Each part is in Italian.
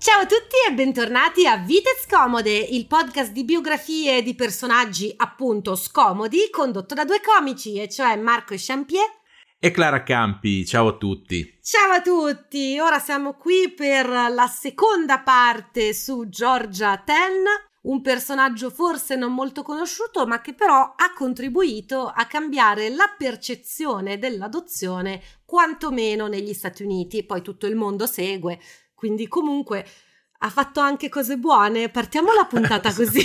Ciao a tutti e bentornati a Vite Scomode, il podcast di biografie di personaggi appunto scomodi, condotto da due comici, e cioè Marco Champier e Clara Campi. Ciao a tutti. Ciao a tutti, ora siamo qui per la seconda parte su Georgia Ten, un personaggio forse non molto conosciuto, ma che però ha contribuito a cambiare la percezione dell'adozione, quantomeno negli Stati Uniti, poi tutto il mondo segue quindi comunque ha fatto anche cose buone. Partiamo la puntata così.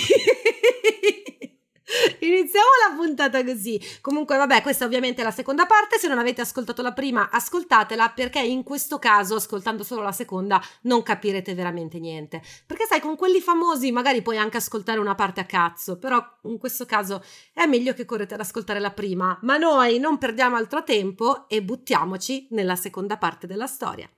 Iniziamo la puntata così. Comunque, vabbè, questa ovviamente è la seconda parte. Se non avete ascoltato la prima, ascoltatela perché in questo caso, ascoltando solo la seconda, non capirete veramente niente. Perché sai, con quelli famosi magari puoi anche ascoltare una parte a cazzo, però in questo caso è meglio che correte ad ascoltare la prima. Ma noi non perdiamo altro tempo e buttiamoci nella seconda parte della storia.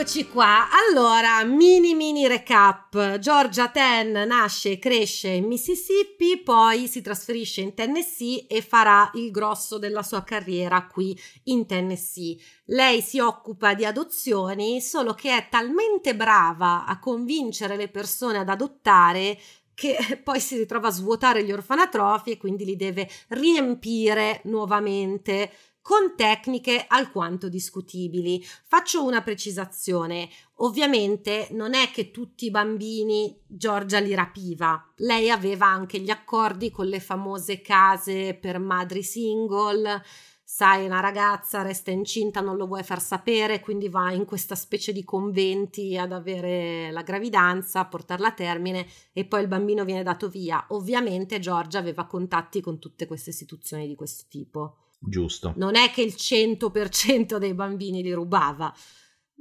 Eccoci qua. Allora, mini mini recap. Georgia Ten nasce e cresce in Mississippi, poi si trasferisce in Tennessee e farà il grosso della sua carriera qui in Tennessee. Lei si occupa di adozioni, solo che è talmente brava a convincere le persone ad adottare che poi si ritrova a svuotare gli orfanatrofi e quindi li deve riempire nuovamente con tecniche alquanto discutibili. Faccio una precisazione. Ovviamente non è che tutti i bambini Giorgia li rapiva. Lei aveva anche gli accordi con le famose case per madri single. Sai, una ragazza resta incinta, non lo vuoi far sapere, quindi va in questa specie di conventi ad avere la gravidanza, a portarla a termine e poi il bambino viene dato via. Ovviamente Giorgia aveva contatti con tutte queste istituzioni di questo tipo. Giusto. Non è che il 100% dei bambini li rubava.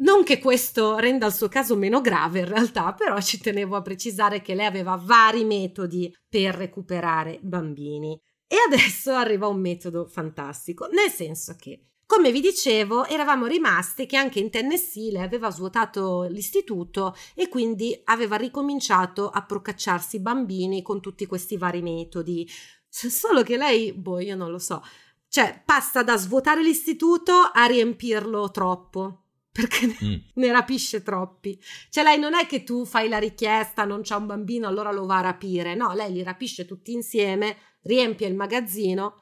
Non che questo renda il suo caso meno grave in realtà, però ci tenevo a precisare che lei aveva vari metodi per recuperare bambini. E adesso arriva un metodo fantastico, nel senso che come vi dicevo, eravamo rimasti che anche in Tennessee lei aveva svuotato l'istituto e quindi aveva ricominciato a procacciarsi bambini con tutti questi vari metodi. Solo che lei, boh, io non lo so, cioè, passa da svuotare l'istituto a riempirlo troppo perché mm. ne rapisce troppi. Cioè, lei non è che tu fai la richiesta, non c'è un bambino, allora lo va a rapire. No, lei li rapisce tutti insieme, riempie il magazzino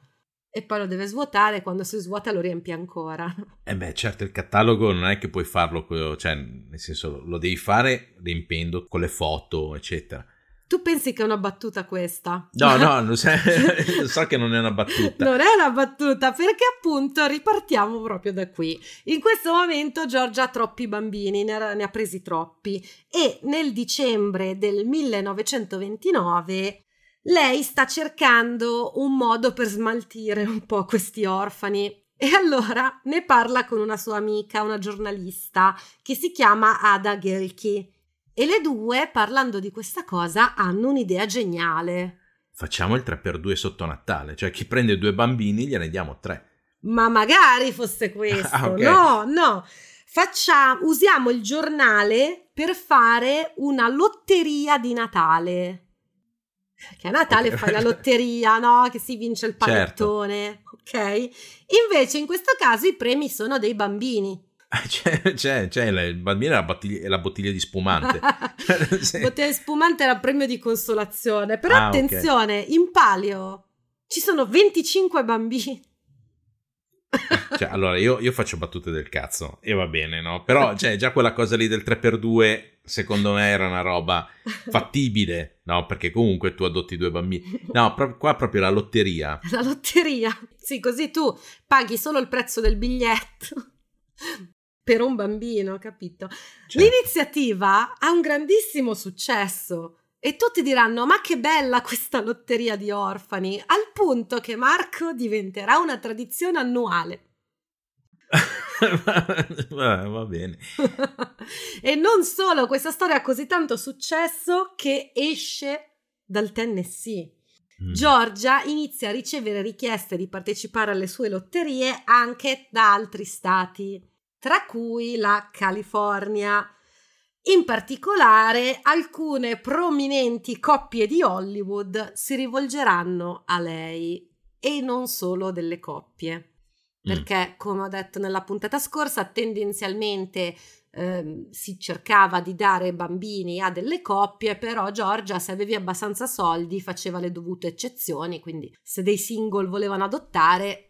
e poi lo deve svuotare. Quando si svuota, lo riempie ancora. Eh beh, certo, il catalogo non è che puoi farlo, cioè, nel senso, lo devi fare riempendo con le foto, eccetera. Tu pensi che è una battuta questa? No, no, lo so, so che non è una battuta. Non è una battuta perché appunto ripartiamo proprio da qui. In questo momento Giorgia ha troppi bambini, ne ha, ne ha presi troppi e nel dicembre del 1929 lei sta cercando un modo per smaltire un po' questi orfani. E allora ne parla con una sua amica, una giornalista, che si chiama Ada Gelki e le due, parlando di questa cosa, hanno un'idea geniale. Facciamo il 3x2 sotto Natale, cioè chi prende due bambini gliene diamo tre. Ma magari fosse questo. ah, okay. No, no. Facciamo, usiamo il giornale per fare una lotteria di Natale. Che a Natale okay. fai la lotteria, no? Che si vince il certo. panettone, certo. ok? Invece in questo caso i premi sono dei bambini. C'è, c'è, c'è, il bambino è la bottiglia, la bottiglia di spumante. sì. Bottiglia di spumante era premio di consolazione. Però ah, attenzione, okay. in palio ci sono 25 bambini. cioè, allora, io, io, faccio battute del cazzo e va bene, no? Però, cioè, già quella cosa lì del 3x2, secondo me era una roba fattibile, no? Perché comunque tu adotti due bambini. No, pro- qua proprio la lotteria. La lotteria. Sì, così tu paghi solo il prezzo del biglietto per un bambino, capito? Certo. L'iniziativa ha un grandissimo successo e tutti diranno: Ma che bella questa lotteria di orfani! Al punto che Marco diventerà una tradizione annuale. va, va bene. e non solo, questa storia ha così tanto successo che esce dal Tennessee. Mm. Giorgia inizia a ricevere richieste di partecipare alle sue lotterie anche da altri stati, tra cui la California. In particolare, alcune prominenti coppie di Hollywood si rivolgeranno a lei e non solo delle coppie. Mm. Perché, come ho detto nella puntata scorsa, tendenzialmente ehm, si cercava di dare bambini a delle coppie, però Giorgia, se avevi abbastanza soldi, faceva le dovute eccezioni. Quindi, se dei single volevano adottare,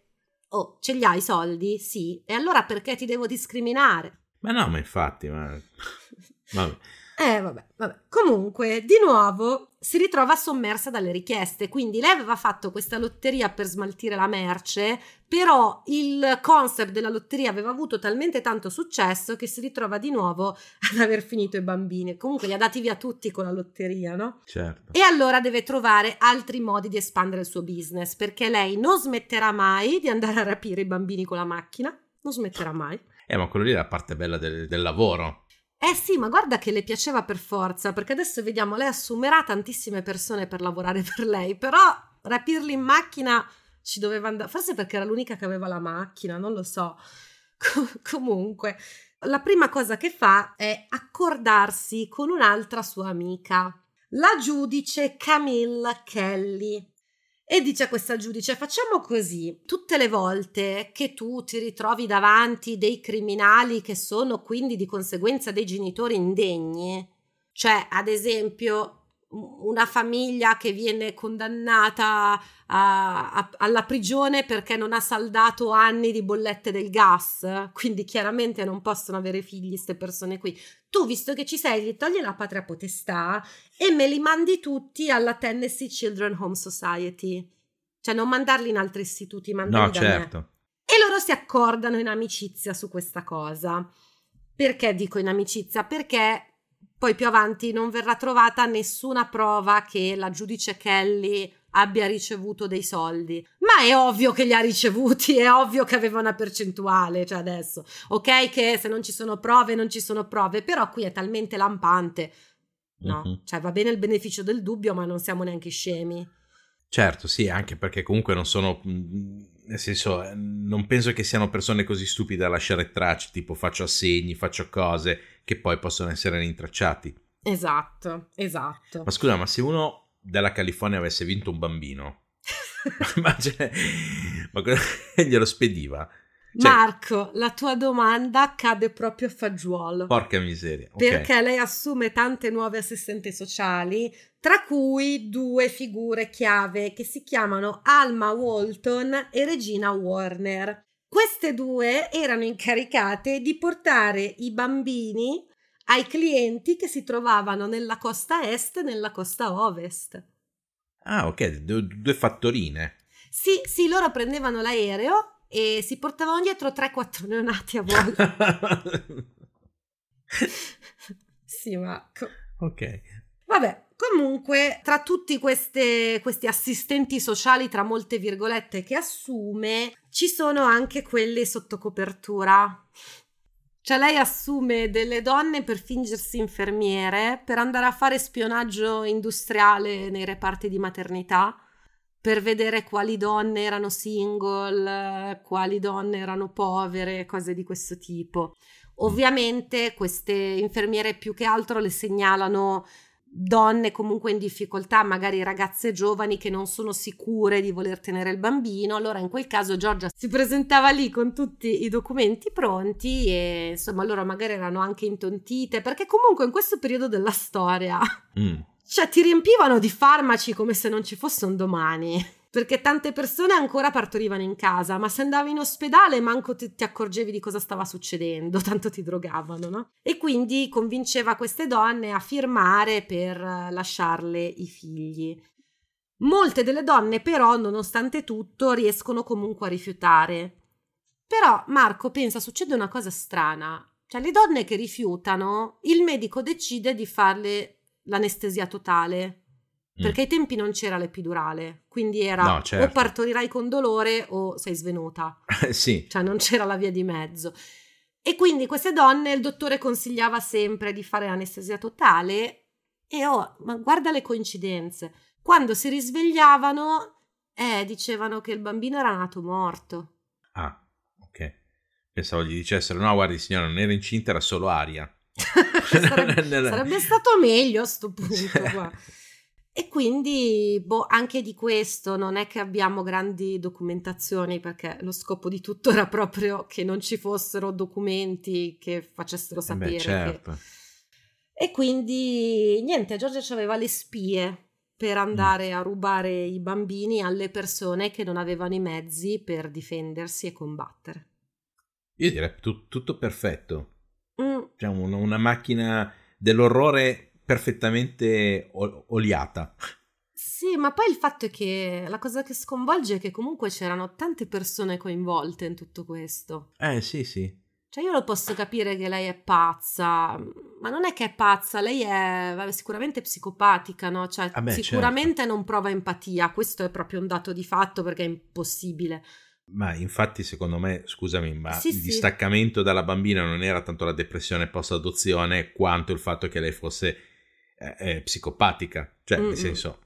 oh, ce li hai i soldi? Sì. E allora perché ti devo discriminare? Ma no, ma infatti, ma... Vabbè. Eh, vabbè, vabbè. Comunque, di nuovo si ritrova sommersa dalle richieste. Quindi lei aveva fatto questa lotteria per smaltire la merce, però il concept della lotteria aveva avuto talmente tanto successo che si ritrova di nuovo ad aver finito i bambini. Comunque li ha dati via tutti con la lotteria, no? Certo. E allora deve trovare altri modi di espandere il suo business, perché lei non smetterà mai di andare a rapire i bambini con la macchina. Non smetterà mai. Eh, ma quello lì è la parte bella del, del lavoro. Eh sì, ma guarda che le piaceva per forza, perché adesso vediamo, lei assumerà tantissime persone per lavorare per lei, però rapirli in macchina ci doveva andare, forse perché era l'unica che aveva la macchina, non lo so. Com- comunque, la prima cosa che fa è accordarsi con un'altra sua amica, la giudice Camille Kelly. E dice a questa giudice: Facciamo così, tutte le volte che tu ti ritrovi davanti dei criminali che sono quindi di conseguenza dei genitori indegni, cioè ad esempio una famiglia che viene condannata a, a, alla prigione perché non ha saldato anni di bollette del gas, quindi chiaramente non possono avere figli queste persone qui. Tu, visto che ci sei, gli togli la patria potestà e me li mandi tutti alla Tennessee Children Home Society. Cioè non mandarli in altri istituti, mandarli No, certo. me. E loro si accordano in amicizia su questa cosa. Perché dico in amicizia? Perché poi più avanti non verrà trovata nessuna prova che la giudice Kelly abbia ricevuto dei soldi. Ma è ovvio che li ha ricevuti, è ovvio che aveva una percentuale, cioè adesso. Ok che se non ci sono prove, non ci sono prove, però qui è talmente lampante. No, Mhm. cioè va bene il beneficio del dubbio, ma non siamo neanche scemi. Certo, sì, anche perché comunque non sono. mh, Nel senso, eh, non penso che siano persone così stupide da lasciare tracce, tipo faccio assegni, faccio cose che poi possono essere rintracciati. Esatto, esatto. Ma scusa, ma se uno della California avesse vinto un bambino, ma, cioè, ma glielo spediva? Cioè, Marco, la tua domanda cade proprio a fagiolo. porca miseria. ok. Perché lei assume tante nuove assistenti sociali, tra cui due figure chiave che si chiamano Alma Walton e Regina Warner. Queste due erano incaricate di portare i bambini ai clienti che si trovavano nella costa est e nella costa ovest. Ah, ok, due, due fattorine. Sì, sì, loro prendevano l'aereo e si portavano dietro 3-4 neonati a volta. sì, ma co- ok. Vabbè, comunque, tra tutti queste- questi assistenti sociali, tra molte virgolette, che assume, ci sono anche quelli sotto copertura. Cioè, lei assume delle donne per fingersi infermiere, per andare a fare spionaggio industriale nei reparti di maternità, per vedere quali donne erano single, quali donne erano povere, cose di questo tipo. Ovviamente queste infermiere più che altro le segnalano donne comunque in difficoltà, magari ragazze giovani che non sono sicure di voler tenere il bambino. Allora in quel caso Giorgia si presentava lì con tutti i documenti pronti e insomma loro magari erano anche intontite perché comunque in questo periodo della storia Mm. Cioè ti riempivano di farmaci come se non ci fosse un domani. Perché tante persone ancora partorivano in casa, ma se andavi in ospedale manco ti, ti accorgevi di cosa stava succedendo, tanto ti drogavano, no? E quindi convinceva queste donne a firmare per eh, lasciarle i figli. Molte delle donne però, nonostante tutto, riescono comunque a rifiutare. Però Marco pensa succede una cosa strana, cioè le donne che rifiutano, il medico decide di farle l'anestesia totale, Mm. perché ai tempi non c'era l'epidurale, quindi era No, certo. o partorirai con dolore o sei svenuta, sì, cioè non c'era la via di mezzo. E quindi queste donne il dottore consigliava sempre di fare l'anestesia totale e oh, ma guarda le coincidenze. Quando si risvegliavano, eh, dicevano che il bambino era nato morto. ah, ok. Pensavo gli dicessero, no, guardi signora, non era incinta, era solo aria. Sarebbe, Nella- sarebbe stato meglio a sto punto qua. E quindi, boh, anche di questo non è che abbiamo grandi documentazioni perché lo scopo di tutto era proprio che non ci fossero documenti che facessero Eh sapere. beh, che- certo. E quindi, niente, Giorgia aveva le spie per andare a rubare i bambini alle persone che non avevano i mezzi per difendersi e combattere. Io direi tu- tutto perfetto. Mm, Cioè, un- una macchina dell'orrore perfettamente o- oliata. Sì, ma poi il fatto è che la cosa che sconvolge è che comunque c'erano tante persone coinvolte in tutto questo. Eh, sì, sì. Cioè io lo posso capire che lei è pazza, ma non è che è pazza, lei è vabbè, sicuramente psicopatica, no? Cioè Ah beh, sicuramente non prova empatia, questo è proprio un dato di fatto perché è impossibile. Ma infatti, secondo me, scusami, ma Sì, il sì. distaccamento dalla bambina non era tanto la depressione post-adozione quanto il fatto che lei fosse eh, eh, psicopatica. Cioè, Mm-mm. nel senso,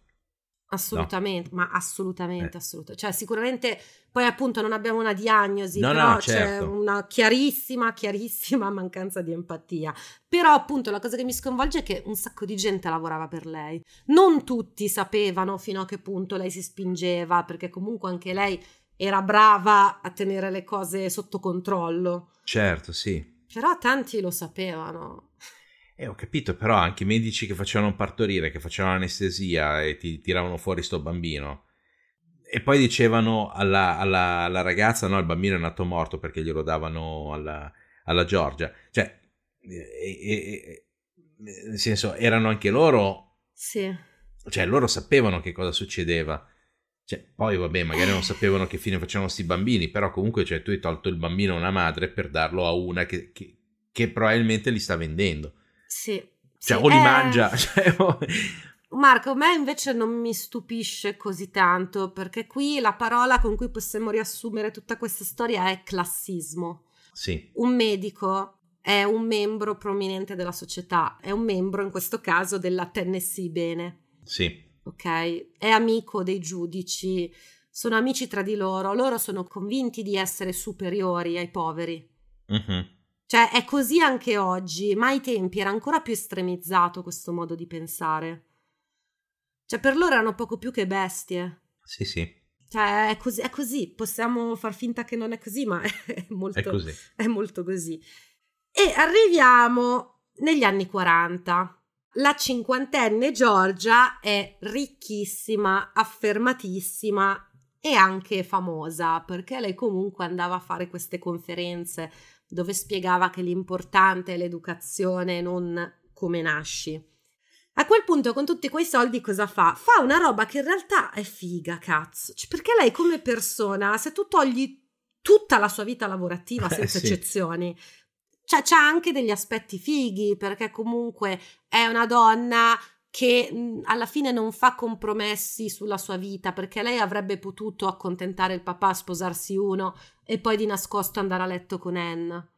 Assolutamente, ma assolutamente, assolutamente. Cioè, sicuramente poi appunto non abbiamo una diagnosi, No, no, però c'è certo. una chiarissima, chiarissima mancanza di empatia. Però appunto la cosa che mi sconvolge è che un sacco di gente lavorava per lei. Non tutti sapevano fino a che punto lei si spingeva, perché comunque anche lei era brava a tenere le cose sotto controllo. certo, sì. Però tanti lo sapevano. E ho capito, però anche i medici che facevano partorire, che facevano anestesia e ti tiravano fuori sto bambino. E poi dicevano alla, alla- alla ragazza, no, il bambino è nato morto perché glielo davano alla, alla Giorgia. Cioè, e- e- e- nel senso, erano anche loro, Sì. cioè loro sapevano che cosa succedeva. Cioè, poi vabbè, magari non sapevano che fine facevano sti bambini, però comunque cioè, tu hai tolto il bambino a una madre per darlo a una che, che- che probabilmente li sta vendendo. Sì. Cioè, sì, o li eh, mangia. Cioè, o- Marco, a me invece non mi stupisce così tanto, perché qui la parola con cui possiamo riassumere tutta questa storia è classismo. Sì, Un medico è un membro prominente della società, è un membro in questo caso della Tennessee Bene, sì, ok? È amico dei giudici, sono amici tra di loro, loro sono convinti di essere superiori ai poveri. mhm, Cioè, è così anche oggi, ma ai tempi era ancora più estremizzato questo modo di pensare. Cioè, per loro erano poco più che bestie. sì, sì, Cioè, è così, è così. Possiamo far finta che non è così, ma è molto, è così. è molto così. E arriviamo negli anni 40. La cinquantenne Giorgia è ricchissima, affermatissima e anche famosa perché lei comunque andava a fare queste conferenze dove spiegava che l'importante è l'educazione, non come nasci. A quel punto, con tutti quei soldi, cosa fa? Fa una roba che in realtà è figa, cazzo. Cioè, perché lei, come persona, se tu togli tutta la sua vita lavorativa Eh, senza sì. eccezioni, cioè, c'ha anche degli aspetti fighi, perché comunque è una donna che mh, alla fine non fa compromessi sulla sua vita, perché lei avrebbe potuto accontentare il papà, sposarsi uno e poi di nascosto andare a letto con Anne.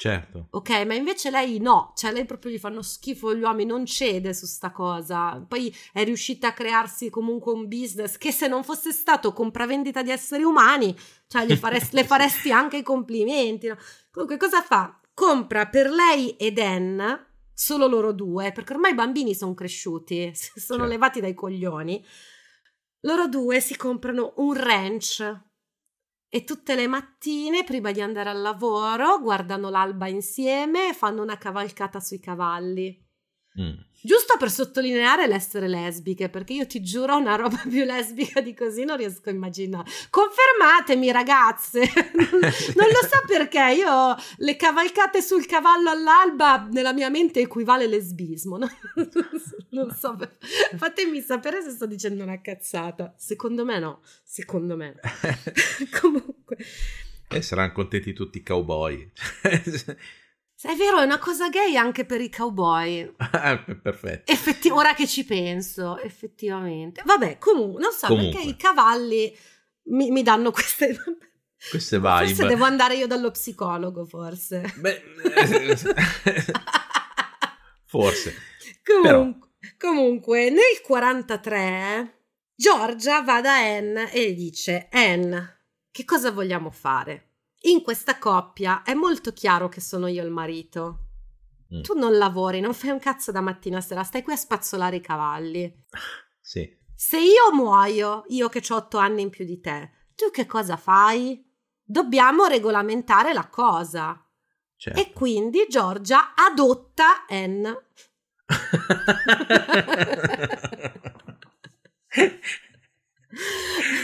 Certo. Ok, ma invece lei no, cioè lei proprio gli fanno schifo gli uomini, non cede su sta cosa. Poi è riuscita a crearsi comunque un business che se non fosse stato compravendita di esseri umani, cioè gli faresti, le faresti anche i complimenti. no? Comunque cosa fa? Compra per lei ed Anne, solo loro due, perché ormai i bambini sono cresciuti, sono Certo. levati dai coglioni. Loro due si comprano un ranch e tutte le mattine, prima di andare al lavoro, guardano l'alba insieme e fanno una cavalcata sui cavalli. Mm. Giusto per sottolineare l'essere lesbiche, perché io ti giuro una roba più lesbica di così non riesco a immaginare. Confermatemi, ragazze! non lo so perché io le cavalcate sul cavallo all'alba nella mia mente equivale lesbismo. no? non so, fatemi sapere se sto dicendo una cazzata. Secondo me no, secondo me. Comunque, E saranno contenti tutti i cowboy. È vero, è una cosa gay anche per i cowboy. Perfetto. Effetti- ora che ci penso, effettivamente. Vabbè, comunque, non so Comunque. perché i cavalli mi, mi danno queste... Queste vibe. Forse devo andare io dallo psicologo, forse. Beh, forse. Comunque, comunque, nel 43 Giorgia va da Anne e dice: Anne, che cosa vogliamo fare? In questa coppia è molto chiaro che sono io il marito. Mm. Tu non lavori, non fai un cazzo da mattina a sera, stai qui a spazzolare i cavalli. Sì. Se io muoio, io che ho otto anni in più di te, tu che cosa fai? Dobbiamo regolamentare la cosa. Certo. E quindi Giorgia adotta Anne.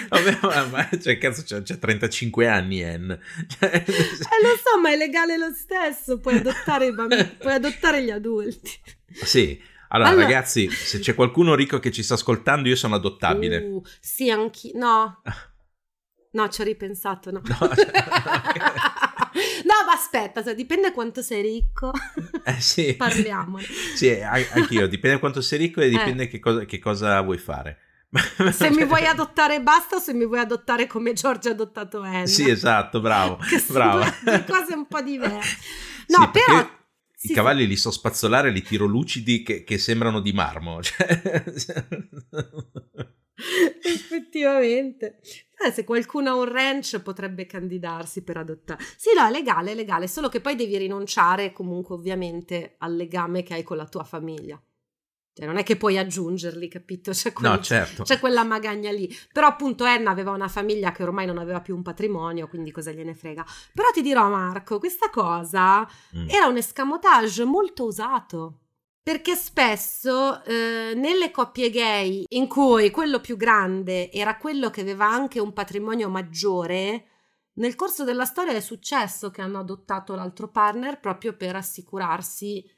Vabbè, ma, ma cioè, cazzo, c'ha, c'ha 35 anni, Anne. Cioè, Eh, lo so, ma è legale lo stesso. Puoi adottare bambini, puoi adottare gli adulti. sì. Allora, Allora- ragazzi, se c'è qualcuno ricco che ci sta ascoltando, io sono adottabile. Uh, sì, anch'io. No, no, ci ho ripensato. No, No, cioè, No, ma aspetta, se- dipende quanto sei ricco. Eh sì. Parliamone. Sì, anch'io. Dipende quanto sei ricco e dipende Eh. che, cosa, che cosa vuoi fare. Se mi vuoi adottare basta o se mi vuoi adottare come Giorgia ha adottato Anne. Sì, esatto, bravo. Che sono cose un po' diverse. No, Sì, però... I sì, cavalli li so spazzolare, li tiro lucidi che, che sembrano di marmo. Cioè... Effettivamente. Eh, se qualcuno ha un ranch potrebbe candidarsi per adottare. Sì, no, è legale, è legale, solo che poi devi rinunciare comunque ovviamente al legame che hai con la tua famiglia. Cioè, non è che puoi aggiungerli, capito? C'è, quel- No, certo. c'è quella magagna lì. Però appunto Anna aveva una famiglia che ormai non aveva più un patrimonio, quindi cosa gliene frega. Però ti dirò Marco, questa cosa Mm. era un escamotage molto usato. Perché spesso eh, nelle coppie gay in cui quello più grande era quello che aveva anche un patrimonio maggiore, nel corso della storia è successo che hanno adottato l'altro partner proprio per assicurarsi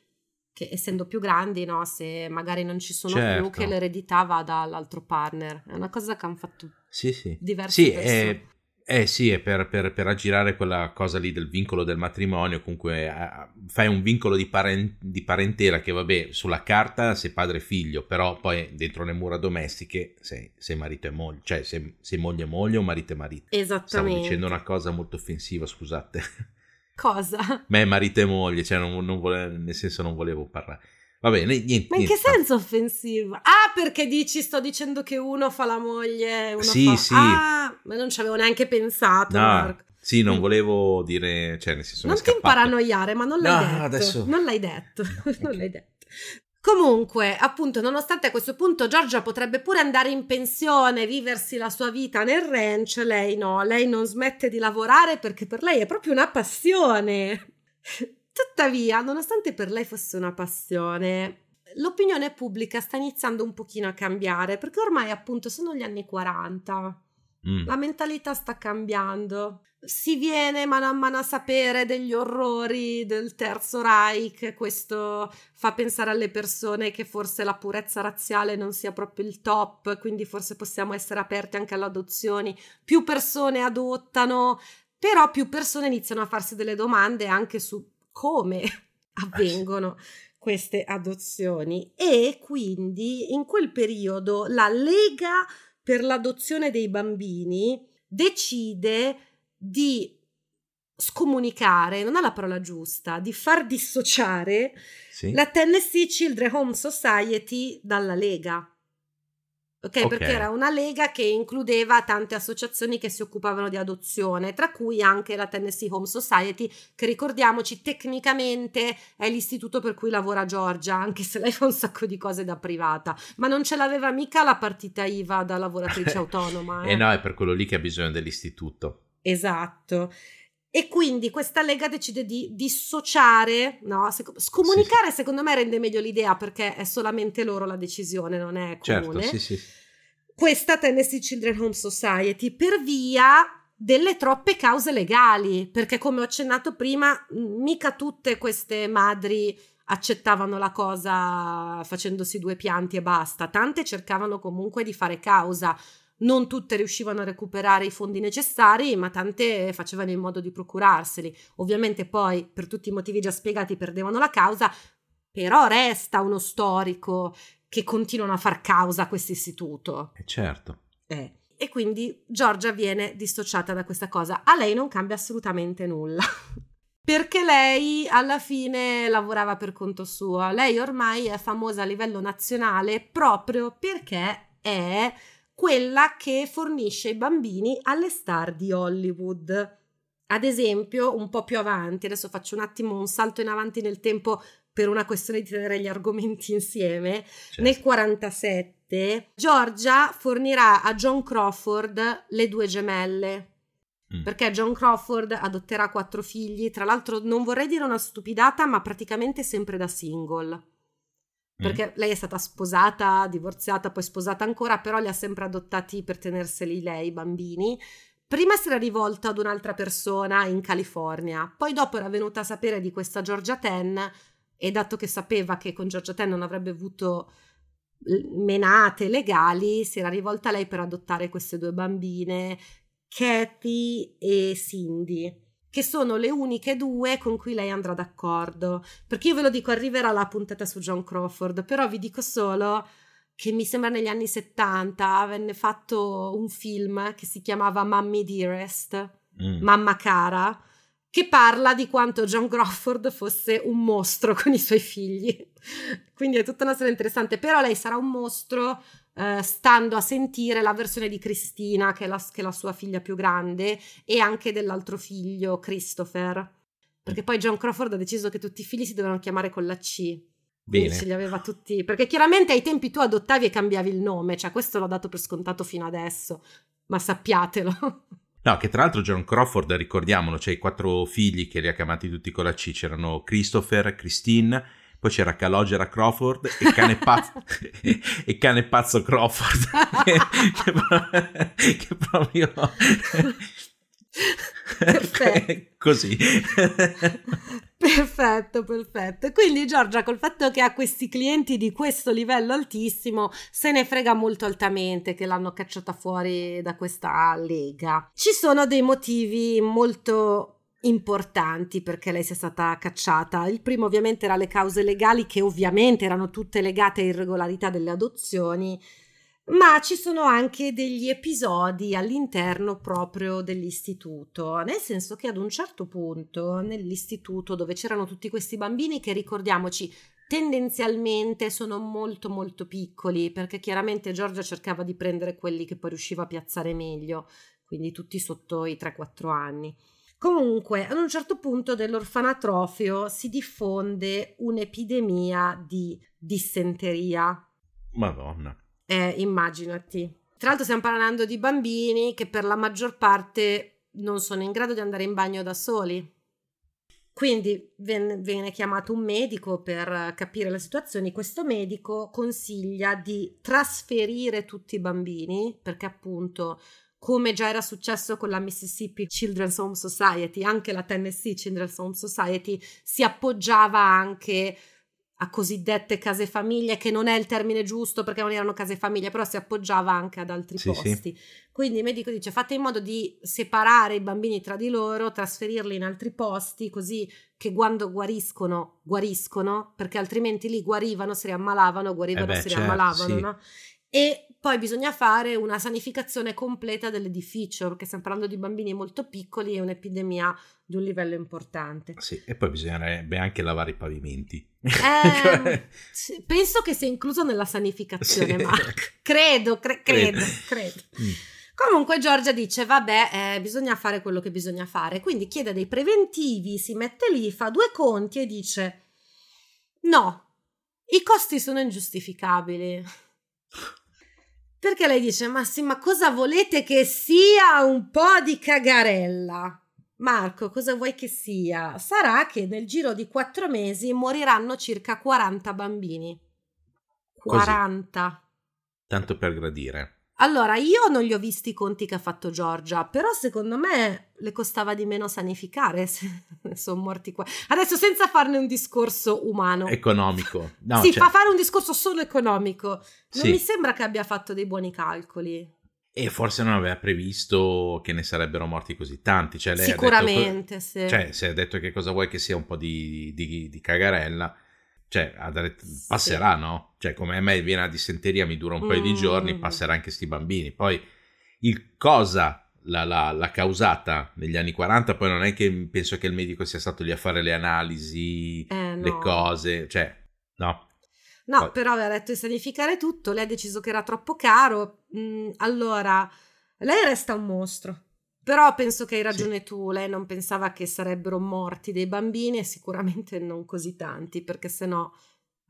che essendo più grandi, no, se magari non ci sono più, Certo. che l'eredità vada all'altro partner. È una cosa che hanno fatto Sì, sì. diverse Sì, persone. è, eh sì, è per, per- per aggirare quella cosa lì del vincolo del matrimonio. Comunque eh, fai un vincolo di, paren- di parentela che, vabbè, sulla carta sei padre e figlio, però poi dentro le mura domestiche sei, sei marito e moglie, cioè sei, sei moglie e moglie o marito e marito. Stavo Esattamente. dicendo una cosa molto offensiva, scusate. Cosa? Me marito e moglie, cioè non, non vole- nel senso non volevo parlare. Va bene, niente. Ma in che niente. senso offensivo? Ah, perché dici sto dicendo che uno fa la moglie, uno Sì, fa... sì. Ah, ma non ci avevo neanche pensato, No, Marco. sì, non volevo dire, cioè nel senso Non ti scappato. paranoiare, ma non l'hai No, detto. adesso- Non l'hai detto. No, non ok. l'hai detto. Comunque, appunto, nonostante a questo punto Giorgia potrebbe pure andare in pensione, viversi la sua vita nel ranch, lei no, lei non smette di lavorare perché per lei è proprio una passione. Tuttavia, nonostante per lei fosse una passione, l'opinione pubblica sta iniziando un pochino a cambiare perché ormai appunto sono gli anni 40. Mm. La mentalità sta cambiando. Si viene mano a mano a sapere degli orrori del Terzo Reich. Questo fa pensare alle persone che forse la purezza razziale non sia proprio il top, quindi forse possiamo essere aperti anche alle adozioni. Più persone adottano, però più persone iniziano a farsi delle domande anche su come avvengono queste adozioni. E quindi in quel periodo la Lega per l'adozione dei bambini decide di scomunicare, non è la parola giusta, di far dissociare Sì. la Tennessee Children Home Society dalla Lega. Ok, Ok. perché era una lega che includeva tante associazioni che si occupavano di adozione, tra cui anche la Tennessee Home Society, che ricordiamoci tecnicamente è l'istituto per cui lavora Giorgia, anche se lei fa un sacco di cose da privata, ma non ce l'aveva mica la partita IVA da lavoratrice autonoma. Eh no, è per quello lì che ha bisogno dell'istituto. Esatto. E quindi questa lega decide di dissociare, no? Scomunicare secondo me rende meglio l'idea perché è solamente loro la decisione, non è comune. Certo, sì, sì. Questa Tennessee Children Home Society per via delle troppe cause legali, perché come ho accennato prima, mica tutte queste madri accettavano la cosa facendosi due pianti e basta, tante cercavano comunque di fare causa. Non tutte riuscivano a recuperare i fondi necessari, ma tante facevano in modo di procurarseli. Ovviamente poi, per tutti i motivi già spiegati, perdevano la causa, però resta uno storico che continuano a far causa a questo istituto. Eh certo. Eh. E quindi Giorgia viene dissociata da questa cosa. A lei non cambia assolutamente nulla. Perché lei alla fine lavorava per conto suo. Lei ormai è famosa a livello nazionale proprio perché è quella che fornisce i bambini alle star di Hollywood. Ad esempio, un po' più avanti, adesso faccio un attimo un salto in avanti nel tempo per una questione di tenere gli argomenti insieme. Certo. Nel 47 Georgia fornirà a John Crawford le due gemelle. Mm. Perché John Crawford adotterà quattro figli, tra l'altro non vorrei dire una stupidata, ma praticamente sempre da single perché mm. lei è stata sposata, divorziata, poi sposata ancora, però li ha sempre adottati per tenerseli lei, i bambini. Prima si era rivolta ad un'altra persona in California, poi dopo era venuta a sapere di questa Georgia Ten e dato che sapeva che con Georgia Ten non avrebbe avuto menate legali, si era rivolta a lei per adottare queste due bambine, Kathy e Cindy che sono le uniche due con cui lei andrà d'accordo. Perché io ve lo dico, arriverà la puntata su John Crawford, però vi dico solo che mi sembra negli anni 70 venne fatto un film che si chiamava Mammy Dearest, mm. Mamma cara, che parla di quanto John Crawford fosse un mostro con i suoi figli. Quindi è tutta una storia interessante, però lei sarà un mostro eh, stando a sentire la versione di Cristina, che è, la, che è la sua figlia più grande, e anche dell'altro figlio, Christopher. Perché poi John Crawford ha deciso che tutti i figli si dovevano chiamare con la C. Bene. ce li aveva tutti. Perché chiaramente ai tempi tu adottavi e cambiavi il nome, cioè questo l'ho dato per scontato fino adesso, ma sappiatelo. No, che tra l'altro John Crawford, ricordiamolo, c'è i quattro figli che li ha chiamati tutti con la C, c'erano Christopher, Christine, poi c'era Calogera Crawford e cane pazzo, e cane pazzo Crawford, che, che, che proprio... Perfetto. Così. Perfetto, perfetto. Quindi Giorgia, col fatto che ha questi clienti di questo livello altissimo, se ne frega molto altamente che l'hanno cacciata fuori da questa lega. Ci sono dei motivi molto importanti perché lei sia stata cacciata. Il primo ovviamente era le cause legali che ovviamente erano tutte legate a irregolarità delle adozioni, ma ci sono anche degli episodi all'interno proprio dell'istituto, nel senso che ad un certo punto nell'istituto dove c'erano tutti questi bambini che ricordiamoci tendenzialmente sono molto molto piccoli perché chiaramente Giorgia cercava di prendere quelli che poi riusciva a piazzare meglio, quindi tutti sotto i 3-4 anni. Comunque, ad un certo punto dell'orfanatrofio si diffonde un'epidemia di dissenteria. Madonna. Eh, immaginati. Tra l'altro stiamo parlando di bambini che per la maggior parte non sono in grado di andare in bagno da soli. Quindi viene, viene chiamato un medico per capire la situazione. Questo medico consiglia di trasferire tutti i bambini perché appunto come già era successo con la Mississippi Children's Home Society, anche la Tennessee Children's Home Society si appoggiava anche a cosiddette case famiglie, che non è il termine giusto perché non erano case famiglie, però si appoggiava anche ad altri sì, posti. Sì. Quindi il medico dice fate in modo di separare i bambini tra di loro, trasferirli in altri posti, così che quando guariscono, guariscono, perché altrimenti lì guarivano, si riammalavano, guarivano, eh beh, si certo, riammalavano, sì. no? E poi bisogna fare una sanificazione completa dell'edificio, perché stiamo parlando di bambini molto piccoli e un'epidemia di un livello importante. Sì, e poi bisognerebbe anche lavare i pavimenti. Eh, penso che sia incluso nella sanificazione, sì. Mark. Credo, cre- credo, credo. Mm. Comunque Giorgia dice, vabbè, eh, bisogna fare quello che bisogna fare. Quindi chiede dei preventivi, si mette lì, fa due conti e dice, no, i costi sono ingiustificabili. Perché lei dice: Ma sì, ma cosa volete che sia un po' di cagarella? Marco, cosa vuoi che sia? Sarà che nel giro di quattro mesi moriranno circa 40 bambini. 40. Così. Tanto per gradire. Allora, io non li ho visti i conti che ha fatto Giorgia, però secondo me le costava di meno sanificare se sono morti qua. Adesso senza farne un discorso umano. Economico. No, sì, cioè... fa fare un discorso solo economico. Non sì. mi sembra che abbia fatto dei buoni calcoli. E forse non aveva previsto che ne sarebbero morti così tanti. Cioè, lei Sicuramente, detto, sì. Cioè, se ha detto che cosa vuoi che sia un po' di, di, di cagarella, cioè, passerà, sì. no? Cioè, come a me viene la dissenteria, mi dura un paio mm. di giorni, passerà anche sti bambini. Poi, il cosa l'ha, causata negli anni 40, poi non è che penso che il medico sia stato lì a fare le analisi, eh, no. le cose, cioè, no. No, poi. però aveva detto di sanificare tutto, lei ha deciso che era troppo caro, mm, allora, lei resta un mostro. Però penso che hai ragione sì. tu, lei non pensava che sarebbero morti dei bambini e sicuramente non così tanti, perché sennò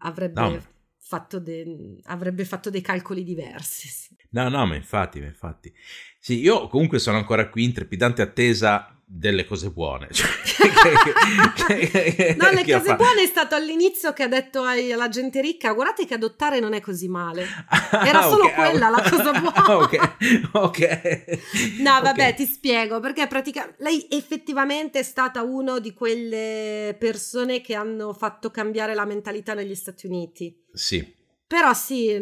avrebbe, no. fatto, de- avrebbe fatto dei calcoli diversi. Sì. No, no, ma infatti, ma infatti. Sì, io comunque sono ancora qui in trepidante attesa delle cose buone. Cioè, no, le cose buone è stato all'inizio che ha detto alla gente ricca: guardate che adottare non è così male. Era ah, solo okay, quella la cosa buona. ok, ok. No, vabbè, okay. ti spiego perché praticamente lei effettivamente è stata una di quelle persone che hanno fatto cambiare la mentalità negli Stati Uniti. Sì. Però sì,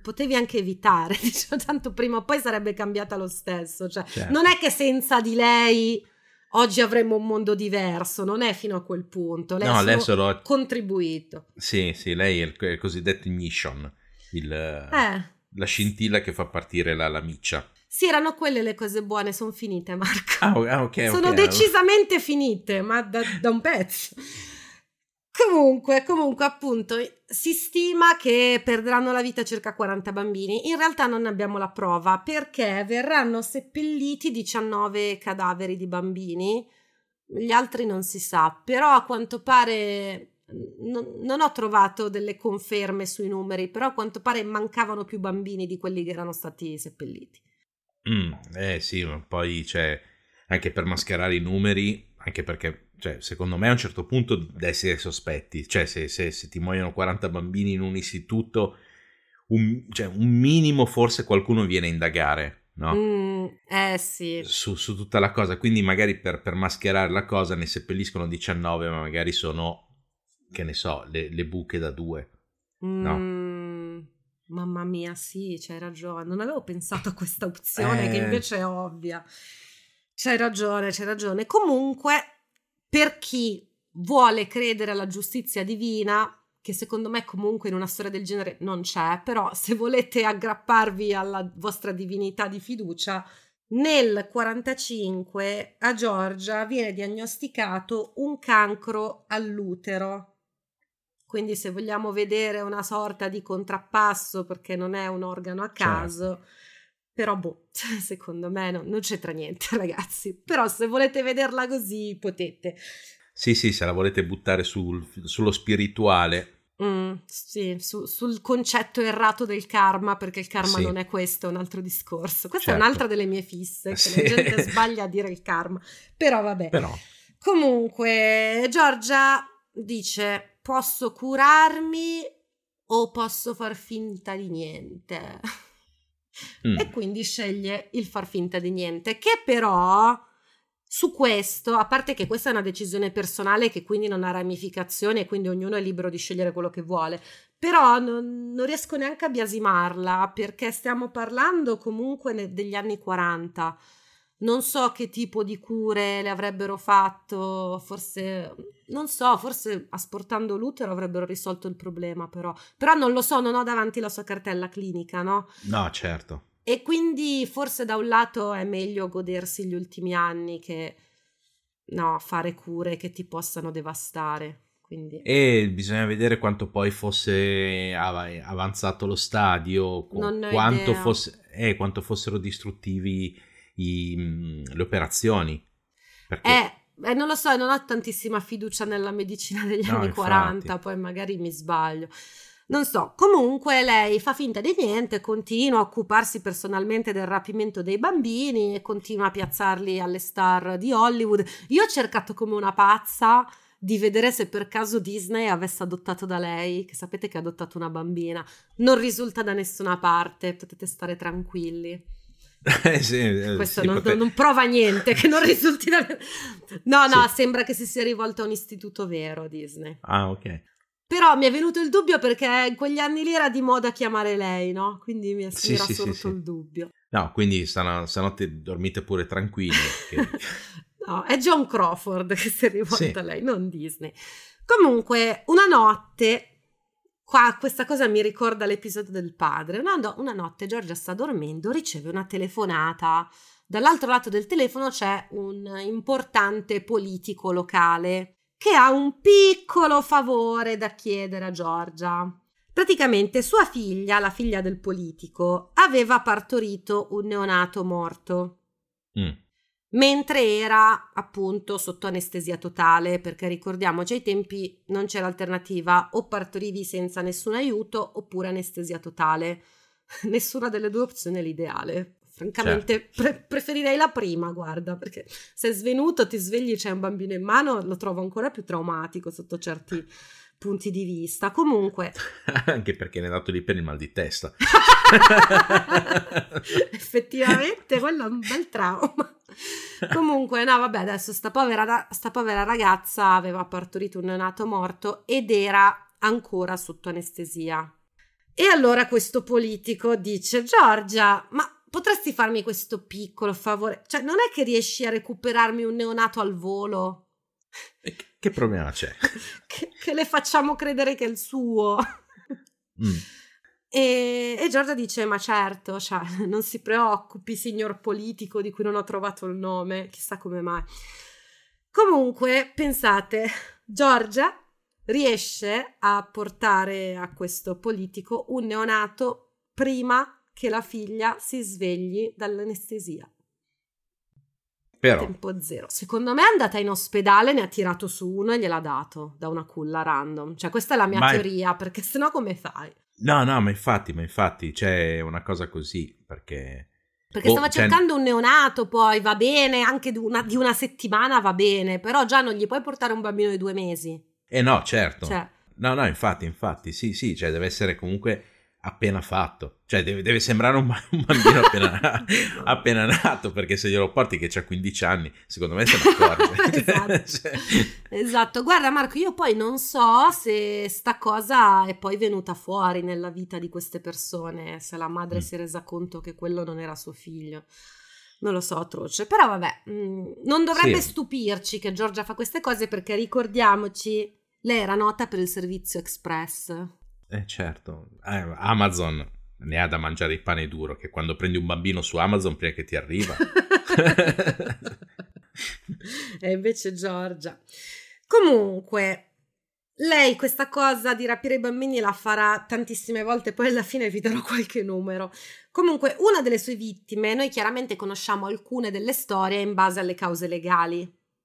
potevi anche evitare, diciamo, tanto prima o poi sarebbe cambiata lo stesso. Cioè, certo. Non è che senza di lei oggi avremmo un mondo diverso, non è fino a quel punto. Lei no, ha solo contribuito. Sì, sì, lei è il, il cosiddetto ignition, il, eh. la scintilla che fa partire la, la miccia. Sì, erano quelle le cose buone, sono finite, Marco. Ah, ah ok. Sono okay. decisamente finite, ma da, da un pezzo. Comunque, comunque, appunto, si stima che perderanno la vita circa 40 bambini. In realtà non ne abbiamo la prova perché verranno seppelliti 19 cadaveri di bambini. Gli altri non si sa, però a quanto pare non, non, ho trovato delle conferme sui numeri, però a quanto pare mancavano più bambini di quelli che erano stati seppelliti. Mm, eh sì, ma poi c'è anche per mascherare i numeri, anche perché cioè, secondo me a un certo punto da essere sospetti, cioè se, se, se ti muoiono 40 bambini in un istituto, un, cioè, un minimo forse qualcuno viene a indagare, no? Mm, eh sì. Su, su, tutta la cosa, quindi magari per, per, mascherare la cosa ne seppelliscono 19, ma magari sono, che ne so, le, le buche da due, no? Mm, mamma mia, sì, c'hai ragione, non avevo pensato a questa opzione eh... che invece è ovvia. C'hai ragione, c'hai ragione. Comunque per chi vuole credere alla giustizia divina, che secondo me comunque in una storia del genere non c'è, però se volete aggrapparvi alla vostra divinità di fiducia, nel 45 a Giorgia viene diagnosticato un cancro all'utero. Quindi se vogliamo vedere una sorta di contrappasso perché non è un organo a certo. caso, certo. Però, boh, secondo me no, non c'entra niente, ragazzi. Però se volete vederla così, potete. Sì, sì, se la volete buttare sul, sullo spirituale. Mm, sì, su, sul concetto errato del karma, perché il karma sì. non è questo, è un altro discorso. Questa certo. è un'altra delle mie fisse, che sì. la gente sbaglia a dire il karma. Però vabbè. Però. Comunque, Giorgia dice, posso curarmi o posso far finta di niente? mm. e quindi sceglie il far finta di niente, che però su questo, a parte che questa è una decisione personale che quindi non ha ramificazioni e quindi ognuno è libero di scegliere quello che vuole, però non, non riesco neanche a biasimarla perché stiamo parlando comunque degli anni 40 non so che tipo di cure le avrebbero fatto, forse, non so, forse asportando l'utero avrebbero risolto il problema, però. Però non lo so, non ho davanti la sua cartella clinica, no? No, certo. E quindi forse da un lato è meglio godersi gli ultimi anni che, no, fare cure che ti possano devastare. Quindi. E bisogna vedere quanto poi fosse avanzato lo stadio, quanto, fosse, eh, quanto fossero distruttivi i, le operazioni. Perché... Eh, eh, non lo so, non ho tantissima fiducia nella medicina degli no, anni infatti. 40, poi magari mi sbaglio. Non so, comunque lei fa finta di niente, continua a occuparsi personalmente del rapimento dei bambini e continua a piazzarli alle star di Hollywood. Io ho cercato come una pazza di vedere se per caso Disney avesse adottato da lei, che sapete che ha adottato una bambina. Non risulta da nessuna parte, potete stare tranquilli. Eh sì, eh, Questo sì, non, pote... non, prova niente che non risulti da... No, no, sì. sembra che si sia rivolto a un istituto vero Disney. Ah, ok. Però mi è venuto il dubbio perché in quegli anni lì era di moda chiamare lei, no? Quindi mi, è, sì, era sorto il dubbio. No, quindi stano, stanotte dormite pure tranquilli. Che... no, è John Crawford che si è rivolto sì. a lei, non Disney. Comunque, una notte Qua questa cosa mi ricorda l'episodio del padre. Una, una, notte Giorgia sta dormendo, riceve una telefonata. Dall'altro lato del telefono c'è un importante politico locale che ha un piccolo favore da chiedere a Giorgia. Praticamente sua figlia, la figlia del politico, aveva partorito un neonato morto. Mm mentre era appunto sotto anestesia totale, perché ricordiamoci ai tempi non c'era alternativa, o partorivi senza nessun aiuto oppure anestesia totale. Nessuna delle due opzioni è l'ideale. Francamente certo. pre- preferirei la prima, guarda, perché se è svenuto, ti svegli, c'è un bambino in mano, lo trovo ancora più traumatico sotto certi punti di vista. Comunque... Anche perché ne è dato lì per il mal di testa. Effettivamente, quello è un bel trauma. Comunque, no, vabbè, adesso sta povera, sta povera ragazza aveva partorito un neonato morto ed era ancora sotto anestesia. E allora questo politico dice: Giorgia, ma potresti farmi questo piccolo favore? Cioè, non è che riesci a recuperarmi un neonato al volo? E che problema c'è? che, che, le facciamo credere che è il suo. Mm. E, e, Giorgia dice: Ma certo, cioè, non si preoccupi, signor politico di cui non ho trovato il nome, chissà come mai. Comunque, pensate, Giorgia riesce a portare a questo politico un neonato prima che la figlia si svegli dall'anestesia. Però. Tempo zero. Secondo me è andata in ospedale, ne ha tirato su uno e gliel'ha dato da una culla random. Cioè, questa è la mia Ma teoria, perché sennò come fai? No, no, ma infatti, ma infatti c'è una cosa così, perché... Perché oh, stava cioè cercando cioè... un neonato, poi va bene, anche di una, di una, settimana va bene, però già non gli puoi portare un bambino di due mesi. Eh no, certo. Cioè... No, no, infatti, infatti, sì, sì, cioè deve essere comunque appena fatto. Cioè, deve, deve sembrare un, un bambino appena, appena, nato, perché se glielo porti che ha 15 anni, secondo me se ne accorge. esatto. cioè... esatto. Guarda Marco, io poi non so se sta cosa è poi venuta fuori nella vita di queste persone, se la madre mm. si è resa conto che quello non era suo figlio. Non lo so, atroce. Però vabbè, mm, non dovrebbe sì. stupirci che Giorgia fa queste cose perché ricordiamoci, lei era nota per il servizio express. Eh certo, eh, Amazon ne ha da mangiare il pane duro, che quando prendi un bambino su Amazon prima che ti arriva. e invece Giorgia. Comunque, lei questa cosa di rapire i bambini la farà tantissime volte, poi alla fine vi darò qualche numero. Comunque, una delle sue vittime, noi chiaramente conosciamo alcune delle storie in base alle cause legali,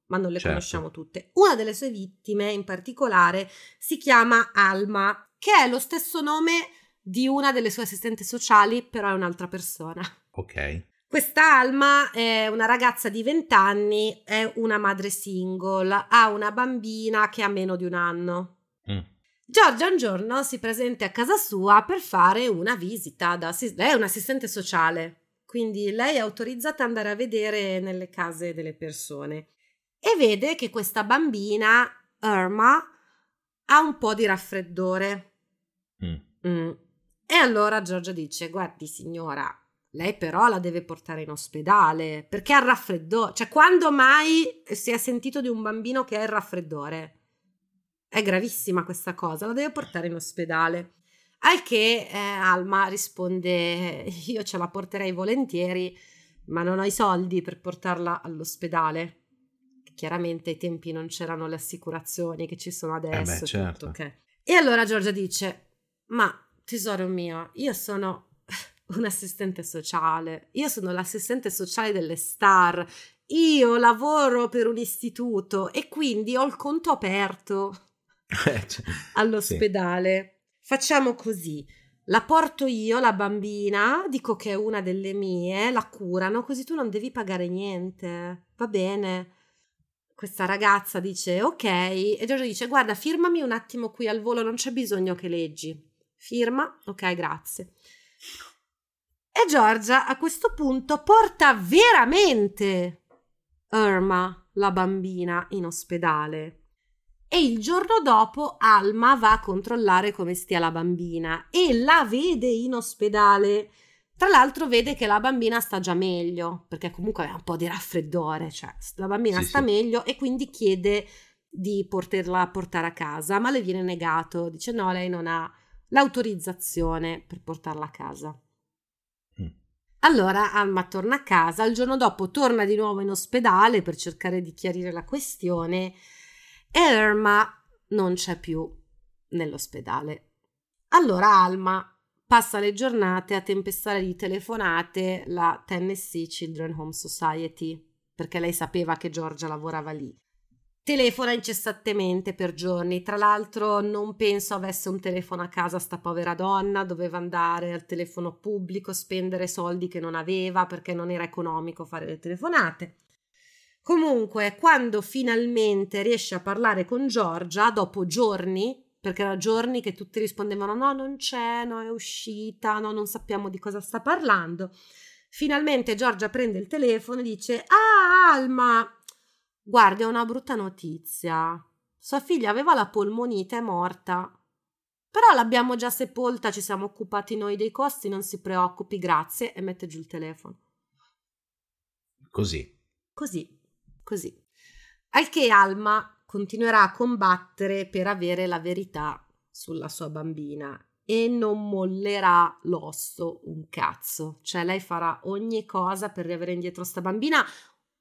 ma non le certo. conosciamo tutte. Una delle sue vittime in particolare si chiama Alma che è lo stesso nome di una delle sue assistenti sociali, però è un'altra persona. Ok. Questa Alma è una ragazza di 20 anni, è una madre single, ha una bambina che ha meno di un anno. Mm. Giorgia un giorno si presenta a casa sua per fare una visita. Da, lei è un'assistente sociale, quindi lei è autorizzata ad andare a vedere nelle case delle persone. E vede che questa bambina, Irma, ha un po' di raffreddore. Mm. E allora Giorgia dice: Guardi, signora, lei però la deve portare in ospedale perché ha il raffreddore. Cioè, quando mai si è sentito di un bambino che ha il raffreddore? È gravissima questa cosa, la deve portare in ospedale. Al che eh, Alma risponde: Io ce la porterei volentieri, ma non ho i soldi per portarla all'ospedale. Chiaramente ai tempi non c'erano le assicurazioni che ci sono adesso. Eh beh, certo. tutto, okay. E allora Giorgia dice: ma tesoro mio, io sono un assistente sociale, io sono l'assistente sociale delle star, io lavoro per un istituto e quindi ho il conto aperto eh, cioè, all'ospedale. Sì. Facciamo così. La porto io, la bambina, dico che è una delle mie, la curano, così tu non devi pagare niente. Va bene. Questa ragazza dice ok e Giorgio dice guarda firmami un attimo qui al volo, non c'è bisogno che leggi firma, ok, grazie. E Giorgia a questo punto porta veramente Irma, la bambina, in ospedale. E il giorno dopo Alma va a controllare come stia la bambina e la vede in ospedale Tra l'altro vede che la bambina sta già meglio, perché comunque ha un po' di raffreddore, cioè la bambina Sì, sta sì. meglio e quindi chiede di poterla portare a casa, ma le viene negato, dice no, lei non ha l'autorizzazione per portarla a casa. Mm. Allora Alma torna a casa, il giorno dopo torna di nuovo in ospedale per cercare di chiarire la questione e Irma non c'è più nell'ospedale. Allora Alma passa le giornate a tempestare di telefonate la Tennessee Children Home Society perché lei sapeva che Giorgia lavorava lì. Telefona incessantemente per giorni, tra l'altro non penso avesse un telefono a casa sta povera donna, doveva andare al telefono pubblico, spendere soldi che non aveva perché non era economico fare le telefonate. Comunque, quando finalmente riesce a parlare con Giorgia, dopo giorni, perché erano giorni che tutti rispondevano no, non c'è, no, è uscita, no, non sappiamo di cosa sta parlando, finalmente Giorgia prende il telefono e dice ah, Alma, guardi, ho una brutta notizia. Sua figlia aveva la polmonite, è morta. Però l'abbiamo già sepolta, ci siamo occupati noi dei costi, non si preoccupi, grazie, e mette giù il telefono. Così. Così, così. Al che Alma continuerà a combattere per avere la verità sulla sua bambina e non mollerà l'osso un cazzo. Cioè lei farà ogni cosa per riavere indietro sta bambina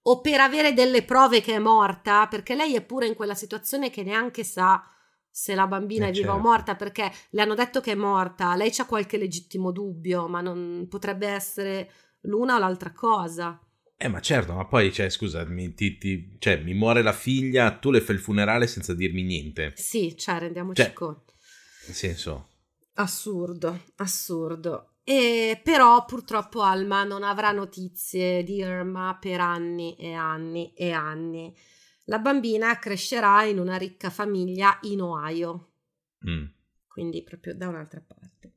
o per avere delle prove che è morta, perché lei è pure in quella situazione che neanche sa se la bambina Eh, è viva o certo. morta, perché le hanno detto che è morta, lei c'ha qualche legittimo dubbio, ma non potrebbe essere l'una o l'altra cosa. Eh, ma certo, ma poi, cioè, scusa, mi, ti- ti- cioè, mi muore la figlia, tu le fai il funerale senza dirmi niente. Sì, cioè rendiamoci Cioè- conto. Nel senso, Assurdo, assurdo. E però purtroppo Alma non avrà notizie di Irma per anni e anni e anni. La bambina crescerà in una ricca famiglia in Ohio, mm, quindi proprio da un'altra parte.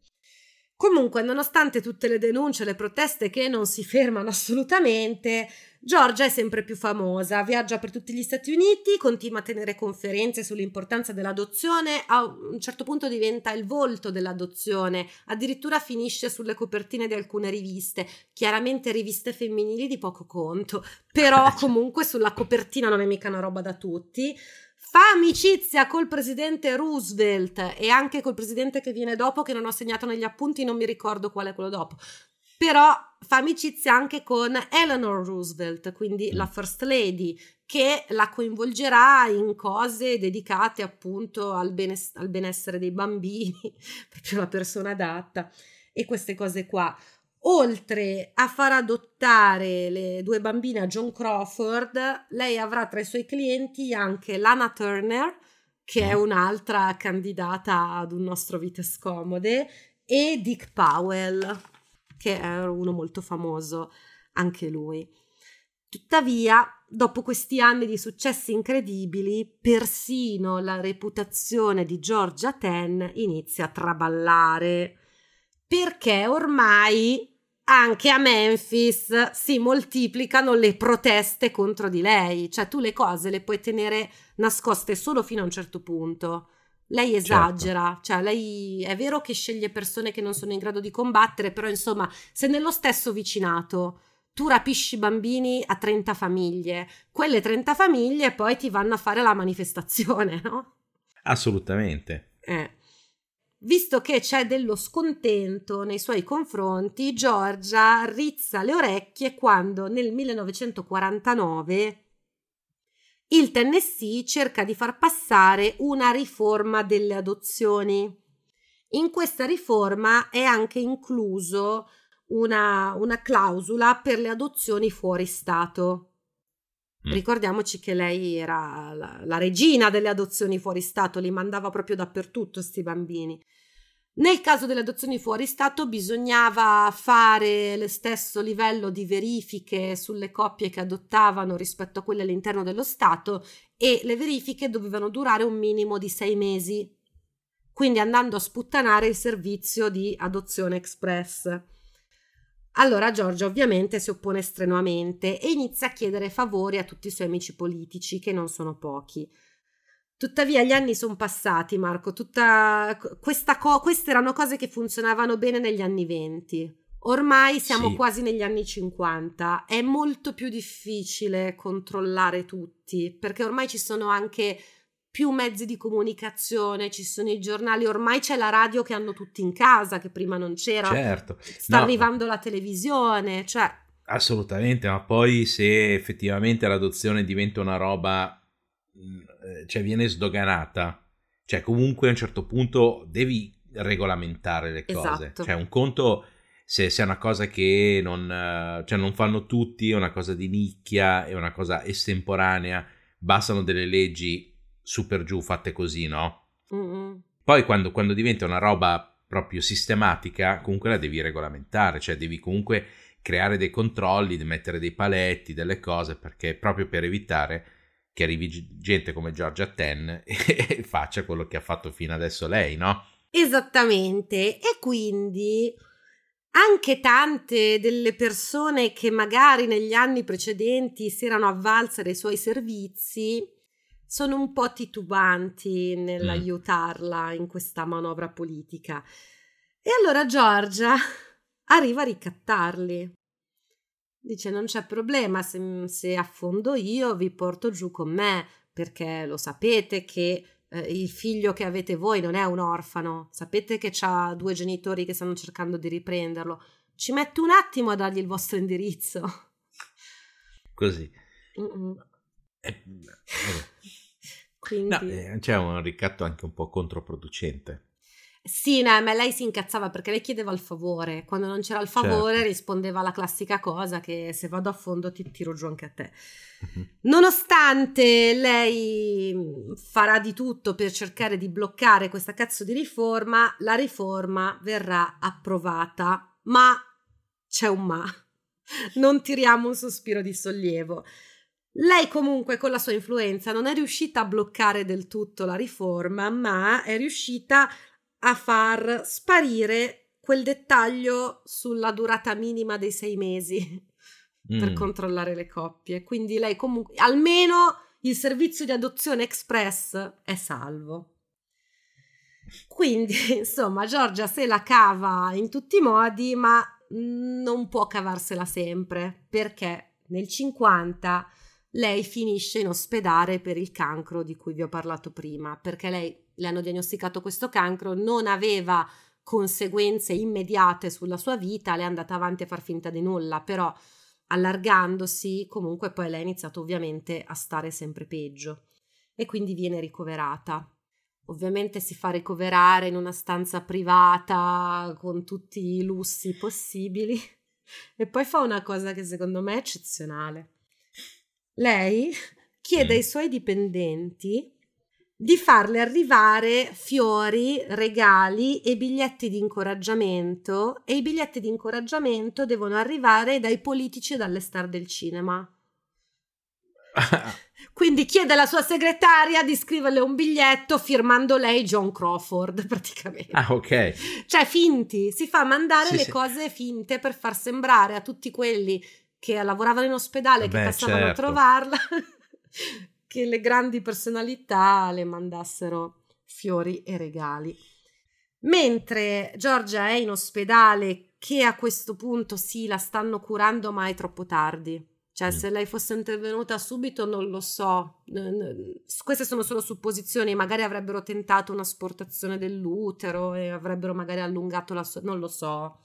Comunque, nonostante tutte le denunce e le proteste che non si fermano assolutamente, Giorgia è sempre più famosa, viaggia per tutti gli Stati Uniti, continua a tenere conferenze sull'importanza dell'adozione, a un certo punto diventa il volto dell'adozione, addirittura finisce sulle copertine di alcune riviste, chiaramente riviste femminili di poco conto, però comunque sulla copertina non è mica una roba da tutti. Fa amicizia col presidente Roosevelt e anche col presidente che viene dopo, che non ho segnato negli appunti, non mi ricordo qual è quello dopo. Però fa amicizia anche con Eleanor Roosevelt, quindi la First Lady, che la coinvolgerà in cose dedicate appunto al, benes- al benessere dei bambini, proprio la persona adatta, e queste cose qua. Oltre a far adottare le due bambine a John Crawford, lei avrà tra i suoi clienti anche Lana Turner, che è un'altra candidata ad un nostro Vite Scomode, e Dick Powell, che è uno molto famoso anche lui. Tuttavia, dopo questi anni di successi incredibili, persino la reputazione di Georgia Ten inizia a traballare, perché ormai anche a Memphis si moltiplicano le proteste contro di lei, cioè tu le cose le puoi tenere nascoste solo fino a un certo punto. Lei esagera, cioè lei è vero che sceglie persone che non sono in grado di combattere, però insomma, se nello stesso vicinato tu rapisci bambini a 30 famiglie, quelle 30 famiglie poi ti vanno a fare la manifestazione, no? assolutamente. Eh. Visto che c'è dello scontento nei suoi confronti, Giorgia rizza le orecchie quando nel 1949 il Tennessee cerca di far passare una riforma delle adozioni. In questa riforma è anche incluso una, una clausola per le adozioni fuori Stato. Mm. Ricordiamoci che lei era la, la regina delle adozioni fuori Stato, li mandava proprio dappertutto sti bambini. Nel caso delle adozioni fuori Stato bisognava fare lo stesso livello di verifiche sulle coppie che adottavano rispetto a quelle all'interno dello Stato e le verifiche dovevano durare un minimo di sei mesi, quindi andando a sputtanare il servizio di adozione express. Allora Giorgia ovviamente si oppone strenuamente e inizia a chiedere favori a tutti i suoi amici politici, che non sono pochi. Tuttavia gli anni sono passati, Marco, tutta questa co- queste erano cose che funzionavano bene negli anni venti. Ormai siamo Sì. quasi negli anni 50, è molto più difficile controllare tutti, perché ormai ci sono anche più mezzi di comunicazione, ci sono i giornali, ormai c'è la radio che hanno tutti in casa, che prima non c'era, Certo. sta No, arrivando la televisione, cioè Assolutamente, ma poi se effettivamente l'adozione diventa una roba, mh, eh, cioè viene sdoganata, cioè comunque a un certo punto devi regolamentare le cose. Esatto. Cioè un conto se, se è una cosa che non, eh, cioè non fanno tutti, è una cosa di nicchia, è una cosa estemporanea, bastano delle leggi super giù fatte così, no? mm, Poi quando, quando diventa una roba proprio sistematica, comunque la devi regolamentare, cioè devi comunque creare dei controlli, mettere dei paletti, delle cose, perché proprio per evitare che arrivi gente come Giorgia Ten e faccia quello che ha fatto fino adesso lei, no? Esattamente, e quindi anche tante delle persone che magari negli anni precedenti si erano avvalse dei suoi servizi sono un po' titubanti nell'aiutarla in questa manovra politica. E allora Giorgia arriva a ricattarli. Dice: Non c'è problema, se, se affondo io vi porto giù con me, perché lo sapete che eh, il figlio che avete voi non è un orfano, sapete che ha due genitori che stanno cercando di riprenderlo. Ci metto un attimo a dargli il vostro indirizzo. Così. Mm-mm. Eh. Quindi, No, eh, c'è un ricatto anche un po' controproducente. sì, no, ma lei si incazzava perché lei chiedeva il favore. Quando non c'era il favore, Certo. rispondeva la classica cosa che se vado a fondo ti tiro giù anche a te. Nonostante lei mh, farà di tutto per cercare di bloccare questa cazzo di riforma, la riforma verrà approvata. Ma c'è un ma. Non tiriamo un sospiro di sollievo. Lei comunque con la sua influenza non è riuscita a bloccare del tutto la riforma, ma è riuscita a far sparire quel dettaglio sulla durata minima dei sei mesi per Mm. controllare le coppie. Quindi lei comunque, almeno il servizio di adozione express è salvo. Quindi, insomma, Giorgia se la cava in tutti i modi, ma non può cavarsela sempre, perché nel 50 lei finisce in ospedale per il cancro di cui vi ho parlato prima, perché lei le hanno diagnosticato questo cancro, non aveva conseguenze immediate sulla sua vita, le è andata avanti a far finta di nulla, però allargandosi, comunque poi lei ha iniziato ovviamente a stare sempre peggio e quindi viene ricoverata. Ovviamente si fa ricoverare in una stanza privata con tutti i lussi possibili e poi fa una cosa che secondo me è eccezionale. Lei chiede Mm. ai suoi dipendenti di farle arrivare fiori, regali e biglietti di incoraggiamento e i biglietti di incoraggiamento devono arrivare dai politici e dalle star del cinema. Quindi chiede alla sua segretaria di scriverle un biglietto firmando lei John Crawford, praticamente. ah, ok. Cioè, finti, si fa mandare Sì, le sì. cose finte per far sembrare a tutti quelli che lavoravano in ospedale, che Beh, passavano a certo. trovarla, che le grandi personalità le mandassero fiori e regali. Mentre Giorgia è in ospedale, che a questo punto sì, la stanno curando, ma è troppo tardi. Cioè, Mm. se lei fosse intervenuta subito, non lo so. Queste sono solo supposizioni. Magari avrebbero tentato un'asportazione dell'utero e avrebbero magari allungato la sua. Non lo so,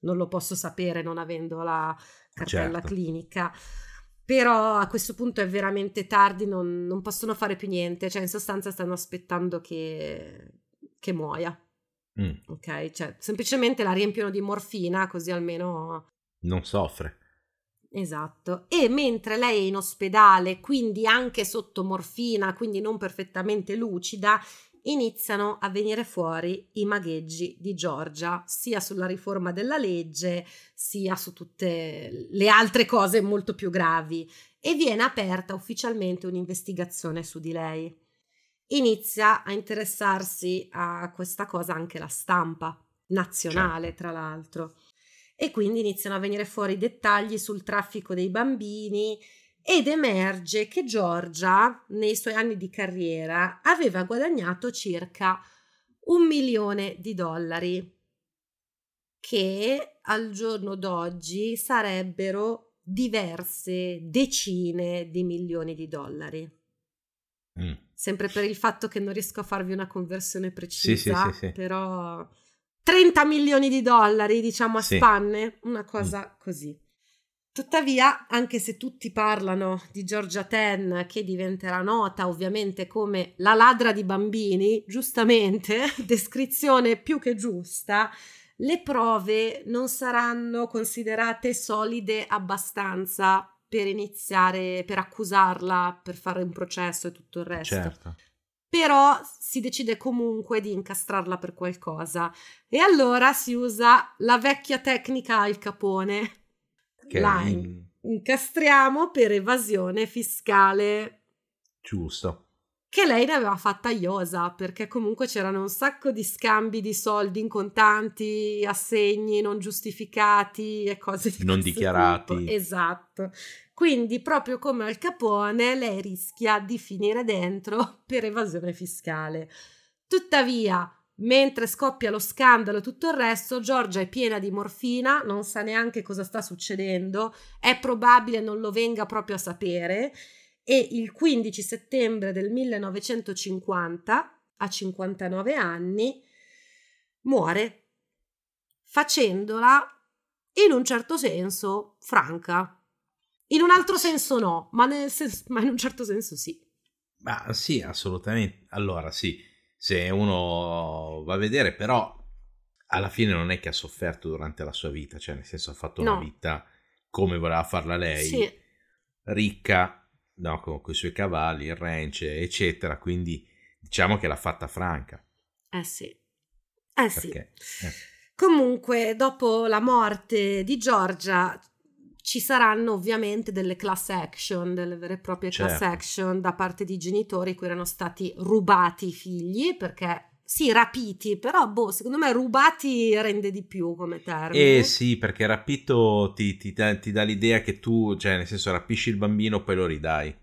non lo posso sapere non avendo la cartella Certo. clinica. Però a questo punto è veramente tardi, non, non possono fare più niente. Cioè, in sostanza, stanno aspettando che, che muoia. Mm, Ok, cioè semplicemente la riempiono di morfina, così almeno non soffre. Esatto. E mentre lei è in ospedale, quindi anche sotto morfina, quindi non perfettamente lucida, iniziano a venire fuori i magheggi di Giorgia, sia sulla riforma della legge, sia su tutte le altre cose molto più gravi. E viene aperta ufficialmente un'investigazione su di lei. Inizia a interessarsi a questa cosa anche la stampa nazionale, Certo. tra l'altro e quindi iniziano a venire fuori dettagli sul traffico dei bambini ed emerge che Giorgia, nei suoi anni di carriera, aveva guadagnato circa un milione di dollari. che al giorno d'oggi sarebbero diverse decine di milioni di dollari. Mm. Sempre per il fatto che non riesco a farvi una conversione precisa, sì, sì, sì, però 30 milioni di dollari, diciamo a spanne, una cosa mm. così. Tuttavia, anche se tutti parlano di Georgia Ten, che diventerà nota ovviamente come la ladra di bambini, giustamente, descrizione più che giusta, le prove non saranno considerate solide abbastanza per iniziare, per accusarla, per fare un processo e tutto il resto. Certo. Però si decide comunque di incastrarla per qualcosa. E allora si usa la vecchia tecnica al capone che la in... incastriamo per evasione fiscale. Giusto. Che lei ne aveva fatta iosa, perché comunque c'erano un sacco di scambi di soldi in contanti, assegni non giustificati e cose di non dichiarati. Tipo. Esatto. Quindi, proprio come al Capone, lei rischia di finire dentro per evasione fiscale. Tuttavia, Mentre scoppia lo scandalo e tutto il resto, Giorgia è piena di morfina, non sa neanche cosa sta succedendo, è probabile non lo venga proprio a sapere e il 15 settembre del 1950, a 59 anni, muore, facendola in un certo senso franca. In un altro senso no, ma, sen- ma in un certo senso sì. Ma sì, assolutamente. Allora sì se uno va a vedere, però alla fine non è che ha sofferto durante la sua vita, cioè nel senso ha fatto no. una vita come voleva farla lei, sì. ricca, no, con, con, i suoi cavalli, il ranch, eccetera, quindi diciamo che l'ha fatta franca. Eh sì, eh sì. Eh. Comunque, dopo la morte di Giorgia, ci saranno ovviamente delle class action, delle vere e proprie certo. class action da parte di genitori cui erano stati rubati i figli, perché sì, rapiti, però boh, secondo me rubati rende di più come termine. Eh sì, perché rapito ti, ti, ti dà l'idea che tu, cioè nel senso rapisci il bambino poi lo ridai.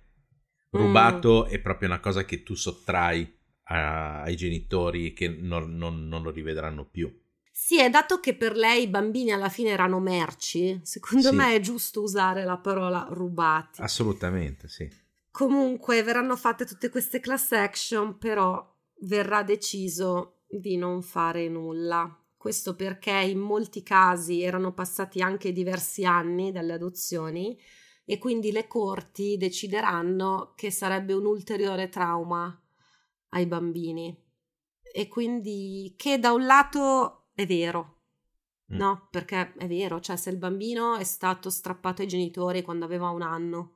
Rubato mm. è proprio una cosa che tu sottrai a, ai genitori che non, non, non lo rivedranno più. Sì, è dato che per lei i bambini alla fine erano merci, secondo sì. me è giusto usare la parola rubati. Assolutamente, sì. Comunque verranno fatte tutte queste class action, però verrà deciso di non fare nulla. Questo perché in molti casi erano passati anche diversi anni dalle adozioni e quindi le corti decideranno che sarebbe un ulteriore trauma ai bambini. E quindi che da un lato è vero. Mm. No, perché è vero, cioè se il bambino è stato strappato ai genitori quando aveva un anno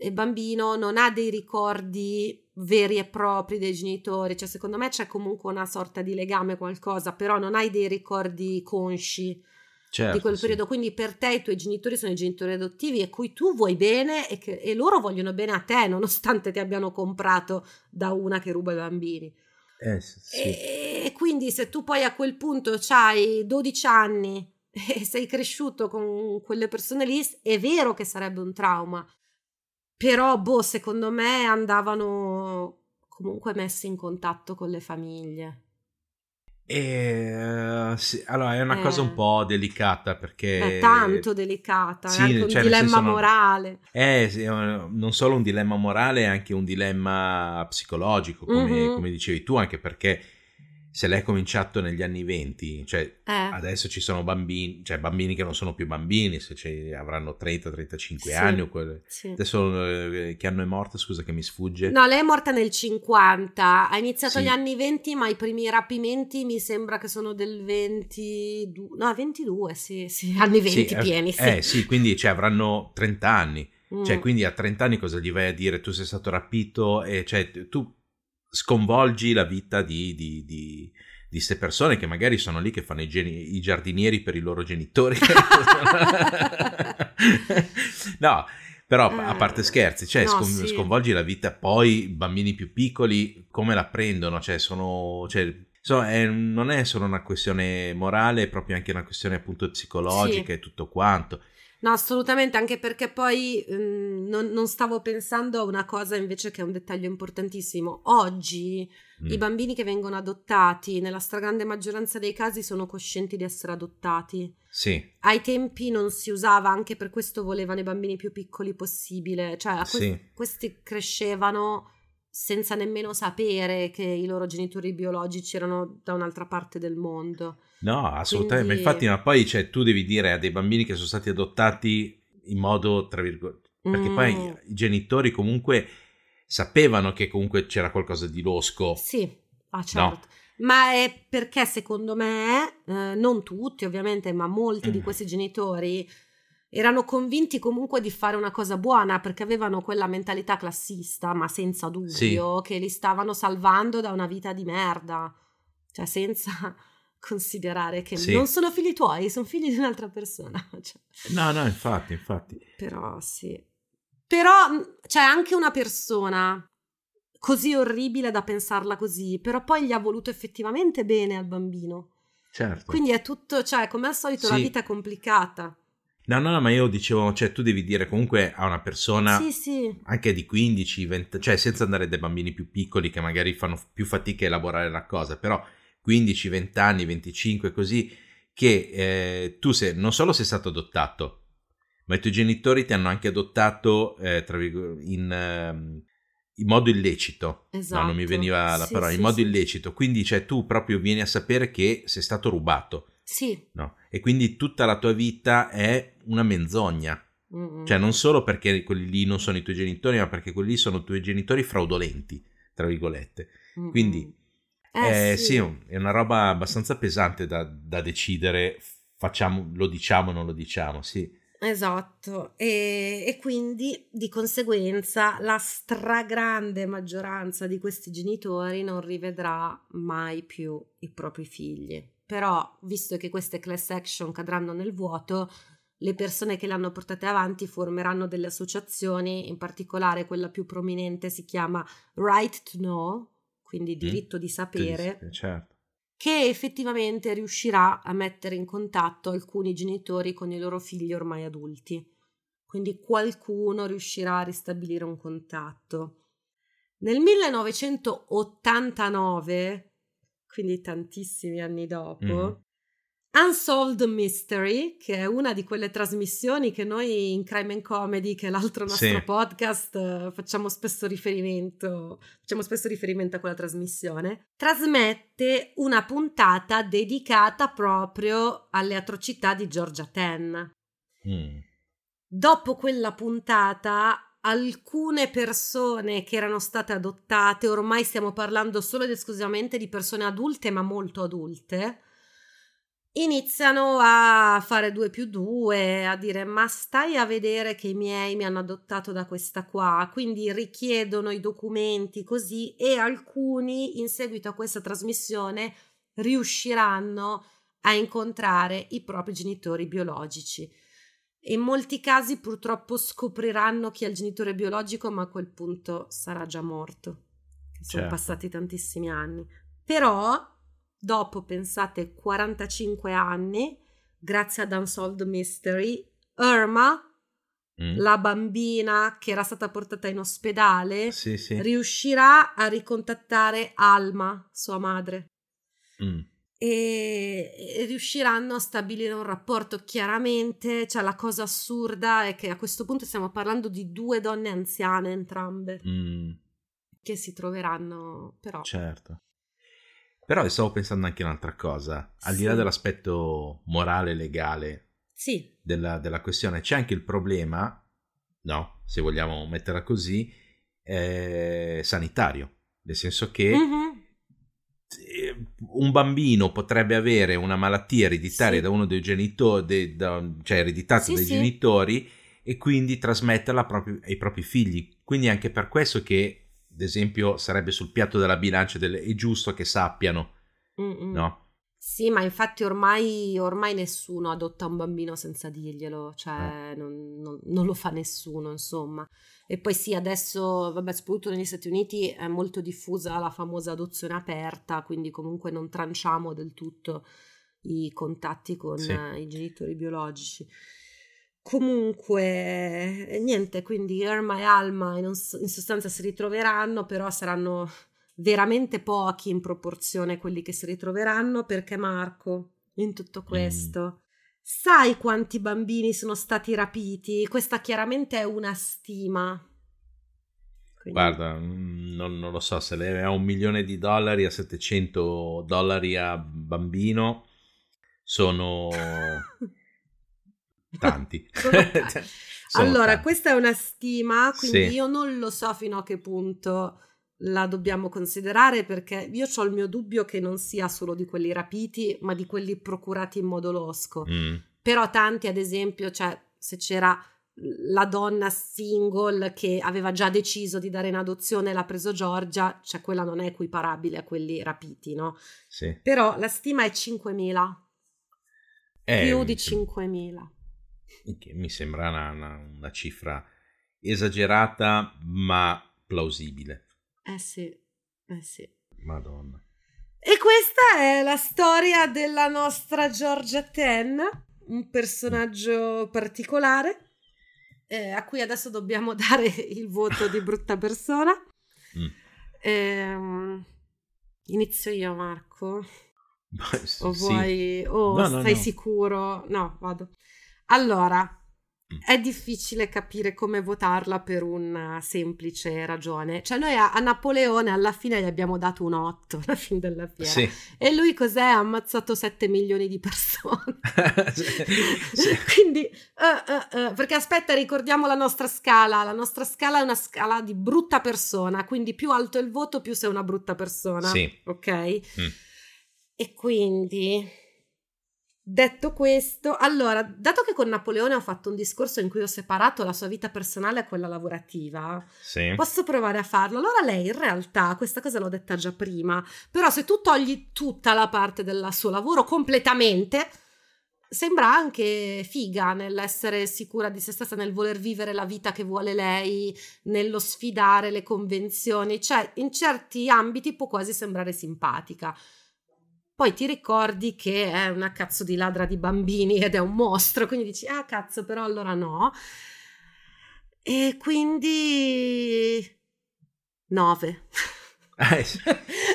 e il bambino non ha dei ricordi veri e propri dei genitori, cioè secondo me c'è comunque una sorta di legame, qualcosa, però non hai dei ricordi consci certo, di quel sì. periodo, quindi per te i tuoi genitori sono i genitori adottivi a cui tu vuoi bene e, che, e loro vogliono bene a te, nonostante ti abbiano comprato da una che ruba i bambini. Eh, sì. E quindi se tu poi a quel punto hai 12 anni e sei cresciuto con quelle persone lì, è vero che sarebbe un trauma. Però, boh, secondo me andavano comunque messi in contatto con le famiglie. E, sì, allora è una eh. cosa un po' delicata perché... È tanto delicata, sì, è anche un cioè, dilemma morale. È sì, non solo un dilemma morale, è anche un dilemma psicologico, come, mm-hmm. come dicevi tu, anche perché se l'è cominciato negli anni 20, cioè eh. adesso ci sono bambini, cioè bambini che non sono più bambini, se avranno 30-35 sì, anni o quelle. Sì. Adesso eh, che anno è morta, scusa che mi sfugge. No, lei è morta nel 50, ha iniziato sì. gli anni 20, ma i primi rapimenti mi sembra che sono del 22, no 22, sì, sì, anni 20 sì, eh, pieni, sì. Eh sì, quindi cioè, avranno 30 anni. Cioè, mm. Cioè, quindi a 30 anni cosa gli vai a dire? Tu sei stato rapito e cioè tu sconvolgi la vita di, di, di di queste persone che magari sono lì che fanno i, geni- i giardinieri per i loro genitori. no, però a parte scherzi, cioè no, scon- sì. sconvolgi la vita, poi i bambini più piccoli come la prendono? Cioè sono... Cioè, so, è, non è solo una questione morale, è proprio anche una questione appunto psicologica sì. e tutto quanto. No, assolutamente, anche perché poi mh, non, non, stavo pensando a una cosa invece che è un dettaglio importantissimo. Oggi mm. i bambini che vengono adottati, nella stragrande maggioranza dei casi, sono coscienti di essere adottati. Sì. Ai tempi non si usava, anche per questo volevano i bambini più piccoli possibile. Cioè, que- sì. questi crescevano senza nemmeno sapere che i loro genitori biologici erano da un'altra parte del mondo. No, assolutamente. Quindi... Infatti, ma poi cioè, tu devi dire a dei bambini che sono stati adottati in modo, tra virgolette, perché mm. poi i genitori comunque sapevano che comunque c'era qualcosa di losco. Sì, ah, certo. No? Ma è perché secondo me, eh, non tutti ovviamente, ma molti mm. di questi genitori erano convinti comunque di fare una cosa buona perché avevano quella mentalità classista, ma senza dubbio, sì. che li stavano salvando da una vita di merda. Cioè, senza considerare che sì. non sono figli tuoi, sono figli di un'altra persona. Cioè. No, no, infatti, infatti. Però sì. Però c'è anche una persona così orribile da pensarla così, però poi gli ha voluto effettivamente bene al bambino. Certo. Quindi è tutto, cioè, come al solito sì. la vita è complicata. No, no, no, ma io dicevo, cioè tu devi dire comunque a una persona sì, sì. anche di 15, 20, cioè senza andare dai bambini più piccoli che magari fanno più fatica a elaborare la cosa, però 15, 20 anni, 25 così, che eh, tu sei, non solo sei stato adottato, ma i tuoi genitori ti hanno anche adottato eh, in, uh, in, modo illecito. Esatto. No, non mi esatto. veniva la parola, sì, in modo illecito. Quindi cioè, tu proprio vieni a sapere che sei stato rubato. Sì. No? E quindi tutta la tua vita è una menzogna. Mm-hmm. Cioè, non solo perché quelli lì non sono i tuoi genitori, ma perché quelli lì sono i tuoi genitori fraudolenti, tra virgolette. Mm-hmm. Quindi eh, eh, sì. sì. è una roba abbastanza pesante da, da decidere, facciamo, lo diciamo o non lo diciamo, sì. Esatto, e, e, quindi di conseguenza la stragrande maggioranza di questi genitori non rivedrà mai più i propri figli. Però, visto che queste class action cadranno nel vuoto, le persone che le hanno portate avanti formeranno delle associazioni, in particolare quella più prominente si chiama Right to Know, quindi mm. diritto mm. di sapere, certo. che effettivamente riuscirà a mettere in contatto alcuni genitori con i loro figli ormai adulti. Quindi qualcuno riuscirà a ristabilire un contatto. Nel 1989, quindi tantissimi anni dopo, mm. Unsolved Mystery, che è una di quelle trasmissioni che noi in Crime and Comedy, che è l'altro nostro sì. podcast, facciamo spesso riferimento, facciamo spesso riferimento a quella trasmissione, trasmette una puntata dedicata proprio alle atrocità di Georgia Ten. Mm. Dopo quella puntata, alcune persone che erano state adottate, ormai stiamo parlando solo ed esclusivamente di persone adulte, ma molto adulte, iniziano a fare due più due, a dire ma stai a vedere che i miei mi hanno adottato da questa qua, quindi richiedono i documenti così e alcuni in seguito a questa trasmissione riusciranno a incontrare i propri genitori biologici. In molti casi purtroppo scopriranno chi è il genitore biologico, ma a quel punto sarà già morto. Sono certo. passati tantissimi anni. Però dopo, pensate, 45 anni, grazie ad Unsolved Mystery, Irma, mm. la bambina che era stata portata in ospedale, sì, sì. riuscirà a ricontattare Alma, sua madre. Mm. E, riusciranno a stabilire un rapporto chiaramente cioè la cosa assurda è che a questo punto stiamo parlando di due donne anziane entrambe mm. che si troveranno però certo però stavo pensando anche un'altra cosa, al sì. di là dell'aspetto morale e legale sì. della, della, questione, c'è anche il problema, no, se vogliamo metterla così, eh, sanitario, nel senso che mm-hmm. Un bambino potrebbe avere una malattia ereditaria sì. da uno dei genitori, de, da, cioè ereditata sì, dai genitori e quindi trasmetterla proprio ai propri figli. Quindi anche per questo che ad esempio, sarebbe sul piatto della bilancia, del, è giusto che sappiano, Mm-mm. no? Sì, ma infatti ormai, ormai, nessuno adotta un bambino senza dirglielo, cioè eh. non, non, non, lo fa nessuno, insomma. E poi sì, adesso, vabbè, soprattutto negli Stati Uniti è molto diffusa la famosa adozione aperta, quindi comunque non tranciamo del tutto i contatti con sì. i genitori biologici. Comunque, niente, quindi Irma e Alma in, in sostanza si ritroveranno, però saranno veramente pochi in proporzione quelli che si ritroveranno, perché Marco, in tutto questo, mm. sai quanti bambini sono stati rapiti? Questa chiaramente è una stima. Quindi... Guarda, mm, non, non, lo so, se lei ha un milione di dollari a 700 dollari a bambino, sono... tanti. allora, tanti. questa è una stima, quindi sì. io non lo so fino a che punto la dobbiamo considerare perché io ho il mio dubbio che non sia solo di quelli rapiti, ma di quelli procurati in modo losco. Mm. Però tanti, ad esempio, cioè se c'era la donna single che aveva già deciso di dare in adozione l'ha preso Giorgia, cioè quella non è equiparabile a quelli rapiti, no? Sì. Però la stima è 5.000. Eh, più di 5.000 che mi sembra una, una, una cifra esagerata ma plausibile. Eh sì, eh sì. Madonna. E questa è la storia della nostra Georgia Ten, un personaggio particolare eh, a cui adesso dobbiamo dare il voto di brutta persona. Mm. Eh, inizio io, Marco. o vuoi... O no, no, stai no. sicuro? No, vado. Allora. È difficile capire come votarla per una semplice ragione. Cioè, noi a, a, Napoleone alla fine gli abbiamo dato un 8 alla fine della fiera. Sì. E lui cos'è? Ha ammazzato 7 milioni di persone. sì. Quindi, uh, uh, uh, perché aspetta, ricordiamo la nostra scala. La nostra scala è una scala di brutta persona. Quindi, più alto è il voto, più sei una brutta persona. Sì. Ok? Mm. E quindi Detto questo, allora, dato che con Napoleone ho fatto un discorso in cui ho separato la sua vita personale da quella lavorativa, sì. posso provare a farlo. Allora lei in realtà, questa cosa l'ho detta già prima, però se tu togli tutta la parte del suo lavoro completamente, sembra anche figa nell'essere sicura di se stessa, nel voler vivere la vita che vuole lei, nello sfidare le convenzioni, cioè in certi ambiti può quasi sembrare simpatica poi ti ricordi che è una cazzo di ladra di bambini ed è un mostro, quindi dici, ah cazzo, però allora no. E quindi... Nove. Eh,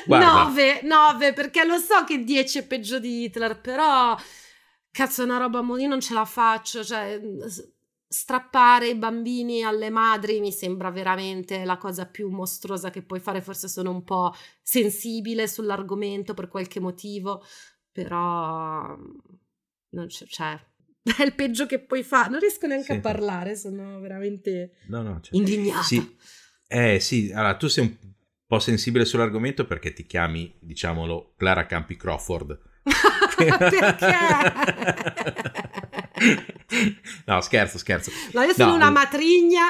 9, 9, perché lo so che 10 è peggio di Hitler, però cazzo è una roba, io non ce la faccio, cioè strappare i bambini alle madri mi sembra veramente la cosa più mostruosa che puoi fare, forse sono un po' sensibile sull'argomento per qualche motivo, però non c'è, cioè, è il peggio che puoi fare, non riesco neanche sì. a parlare, sono veramente no, no, certo. indignata. Sì. Eh sì, allora tu sei un po' sensibile sull'argomento perché ti chiami, diciamolo, Clara Campi Crawford. perché? no, scherzo, scherzo. No, io sono no, una matrigna.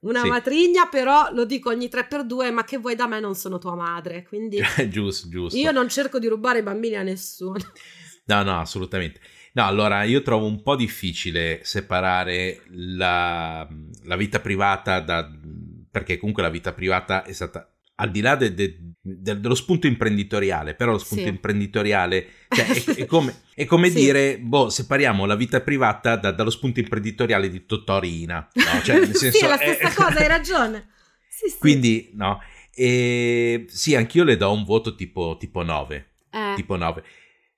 Una sì. matrigna, però lo dico ogni 3x2, ma che vuoi da me non sono tua madre, quindi... giusto, giusto. Io non cerco di rubare i bambini a nessuno. No, no, assolutamente. No, allora io trovo un po' difficile separare la, la vita privata da... perché comunque la vita privata è stata al di là de, de, de, dello spunto imprenditoriale, però lo spunto sì. imprenditoriale cioè, è, è, come, è come sì. dire, boh, separiamo la vita privata da, dallo spunto imprenditoriale di Tottorina. No? Cioè, nel senso, sì, è la stessa cosa, hai ragione. Sì, Quindi, no, e, sì, anch'io le do un voto tipo, tipo 9. Eh. Tipo 9.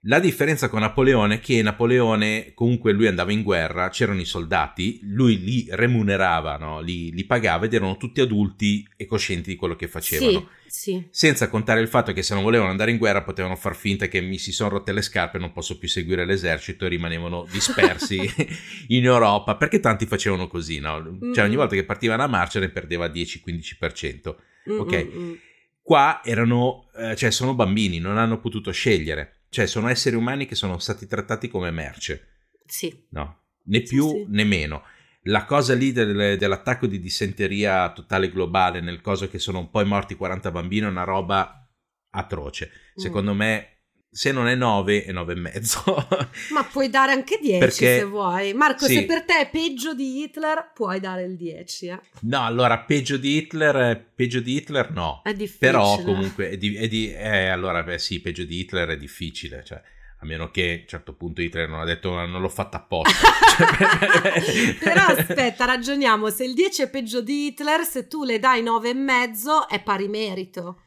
La differenza con Napoleone è che Napoleone, comunque lui andava in guerra, c'erano i soldati, lui li remunerava, no? li, li, pagava ed erano tutti adulti e coscienti di quello che facevano. Sì, sì. Senza contare il fatto che se non volevano andare in guerra potevano far finta che mi si sono rotte le scarpe e non posso più seguire l'esercito e rimanevano dispersi in Europa, perché tanti facevano così, no? Cioè ogni volta che partiva una marcia ne perdeva 10-15%. Mm, ok? Qua erano, eh, cioè sono bambini, non hanno potuto scegliere cioè, sono esseri umani che sono stati trattati come merce. Sì. No, né più sì, sì. né meno. La cosa lì del, dell'attacco di dissenteria totale globale, nel caso che sono poi morti 40 bambini, è una roba atroce. Mm. Secondo me se non è 9 è 9 e mezzo. Ma puoi dare anche 10 Perché, se vuoi. Marco, sì. se per te è peggio di Hitler, puoi dare il 10. Eh? No, allora peggio di Hitler, peggio di Hitler no. È difficile. Però comunque, è di, è di, eh, allora beh sì, peggio di Hitler è difficile. Cioè, a meno che a un certo punto Hitler non ha detto non l'ho fatta apposta. Però aspetta, ragioniamo, se il 10 è peggio di Hitler, se tu le dai 9 e mezzo è pari merito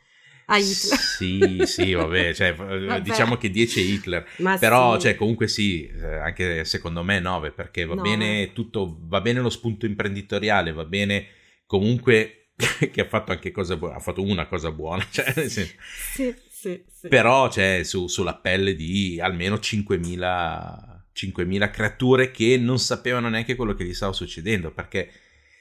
a Hitler. Sì, sì, vabbè, cioè, vabbè. diciamo che 10 è Hitler, Ma però sì. cioè, comunque sì, eh, anche secondo me 9 perché va 9. bene tutto, va bene lo spunto imprenditoriale, va bene comunque che ha fatto anche cosa buona, ha fatto una cosa buona, cioè, sì. sì, sì, sì. però cioè, su, sulla pelle di almeno 5.000 5.000 creature che non sapevano neanche quello che gli stava succedendo perché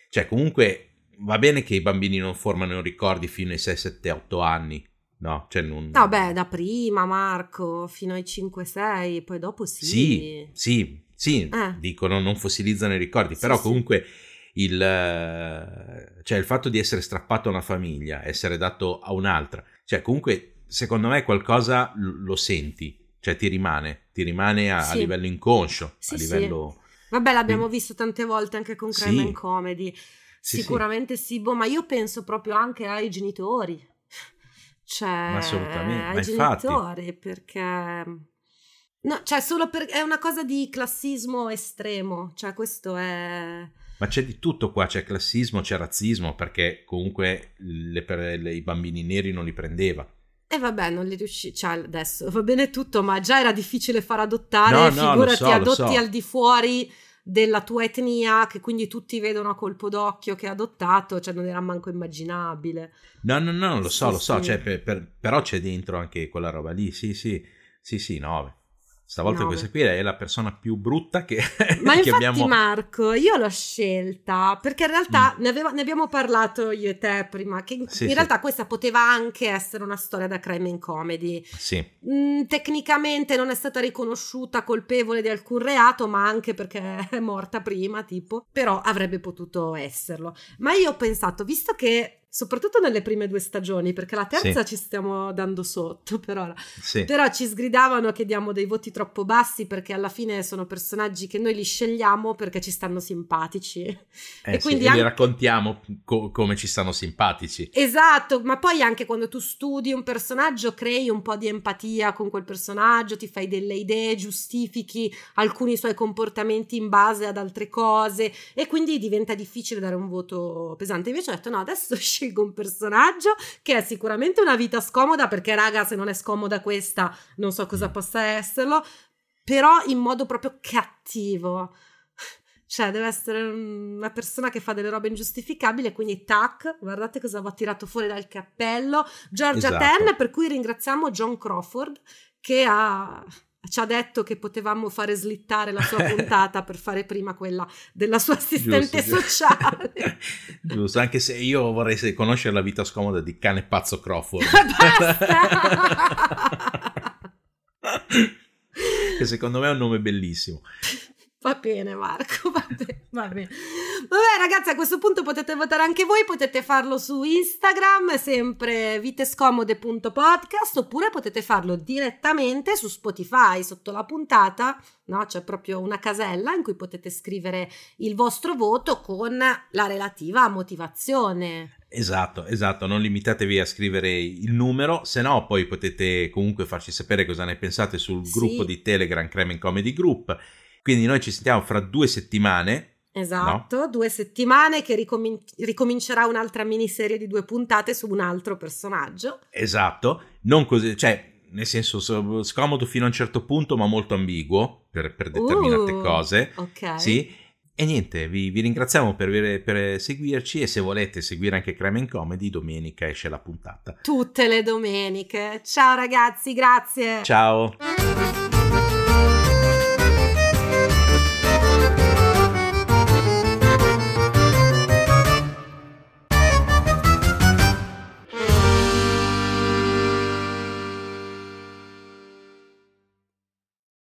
cioè comunque va bene che i bambini non formano ricordi fino ai 6, 7, 8 anni. No, cioè non... No, beh, da prima, Marco, fino ai 5, 6, poi dopo sì. Sì, sì, sì, eh. dicono non fossilizzano i ricordi, sì, però comunque sì. il, cioè, il fatto di essere strappato a una famiglia, essere dato a un'altra, cioè comunque secondo me qualcosa lo senti, cioè ti rimane, ti rimane a, sì. a livello inconscio, a livello... Vabbè, l'abbiamo visto tante volte anche con Crime sì. Comedy. Sì, Sicuramente sì. sì, boh, ma io penso proprio anche ai genitori. Cioè, assolutamente, ai ma genitori, infatti... perché... No, cioè, solo per... è una cosa di classismo estremo, cioè questo è... Ma c'è di tutto qua, c'è classismo, c'è razzismo, perché comunque le, le, i bambini neri non li prendeva. E vabbè, non li riuscì, cioè adesso va bene tutto, ma già era difficile far adottare, no, no, figurati so, adotti so. al di fuori della tua etnia, che quindi tutti vedono a colpo d'occhio che è adottato, cioè non era manco immaginabile. No, no, no, lo so, sì, lo so, sì. Cioè, per, per, però c'è dentro anche quella roba lì, sì, sì, sì, sì, no, Stavolta 9. questa qui è la persona più brutta che, Ma che infatti, abbiamo... Marco, io l'ho scelta perché in realtà mm. ne, aveva, ne, abbiamo parlato io e te prima. Che sì, in sì. realtà questa poteva anche essere una storia da crime in comedy. Sì. Mm, tecnicamente non è stata riconosciuta colpevole di alcun reato, ma anche perché è morta prima, tipo. Però avrebbe potuto esserlo. Ma io ho pensato, visto che soprattutto nelle prime due stagioni, perché la terza sì. ci stiamo dando sotto per ora. Sì. Però ci sgridavano che diamo dei voti troppo bassi perché alla fine sono personaggi che noi li scegliamo perché ci stanno simpatici. Eh e sì, quindi anche... raccontiamo co- come ci stanno simpatici. Esatto, ma poi anche quando tu studi un personaggio crei un po' di empatia con quel personaggio, ti fai delle idee, giustifichi alcuni suoi comportamenti in base ad altre cose e quindi diventa difficile dare un voto pesante. Invece ho detto no, adesso scelgo un personaggio che è sicuramente una vita scomoda perché raga se non è scomoda questa non so cosa possa esserlo però in modo proprio cattivo. Cioè deve essere una persona che fa delle robe ingiustificabili quindi tac guardate cosa va tirato fuori dal cappello. Georgia esatto. Ten per cui ringraziamo John Crawford che ha ci ha detto che potevamo fare slittare la sua puntata per fare prima quella della sua assistente giusto, sociale. Giusto, anche se io vorrei conoscere la vita scomoda di cane pazzo Crawford. che secondo me è un nome bellissimo. Va bene Marco, va bene, va bene. Vabbè ragazzi, a questo punto potete votare anche voi, potete farlo su Instagram, sempre vitescomode.podcast, oppure potete farlo direttamente su Spotify, sotto la puntata, no? C'è proprio una casella in cui potete scrivere il vostro voto con la relativa motivazione. Esatto, esatto, non limitatevi a scrivere il numero, se no poi potete comunque farci sapere cosa ne pensate sul sì. gruppo di Telegram Cremen Comedy Group quindi noi ci sentiamo fra due settimane. Esatto, no? due settimane che ricomin- ricomincerà un'altra miniserie di due puntate su un altro personaggio. Esatto, non così, cioè nel senso scomodo fino a un certo punto ma molto ambiguo per, per determinate uh, cose. Ok. Sì. E niente, vi, vi ringraziamo per, per, seguirci e se volete seguire anche Crime Comedy, domenica esce la puntata. Tutte le domeniche. Ciao ragazzi, grazie. Ciao.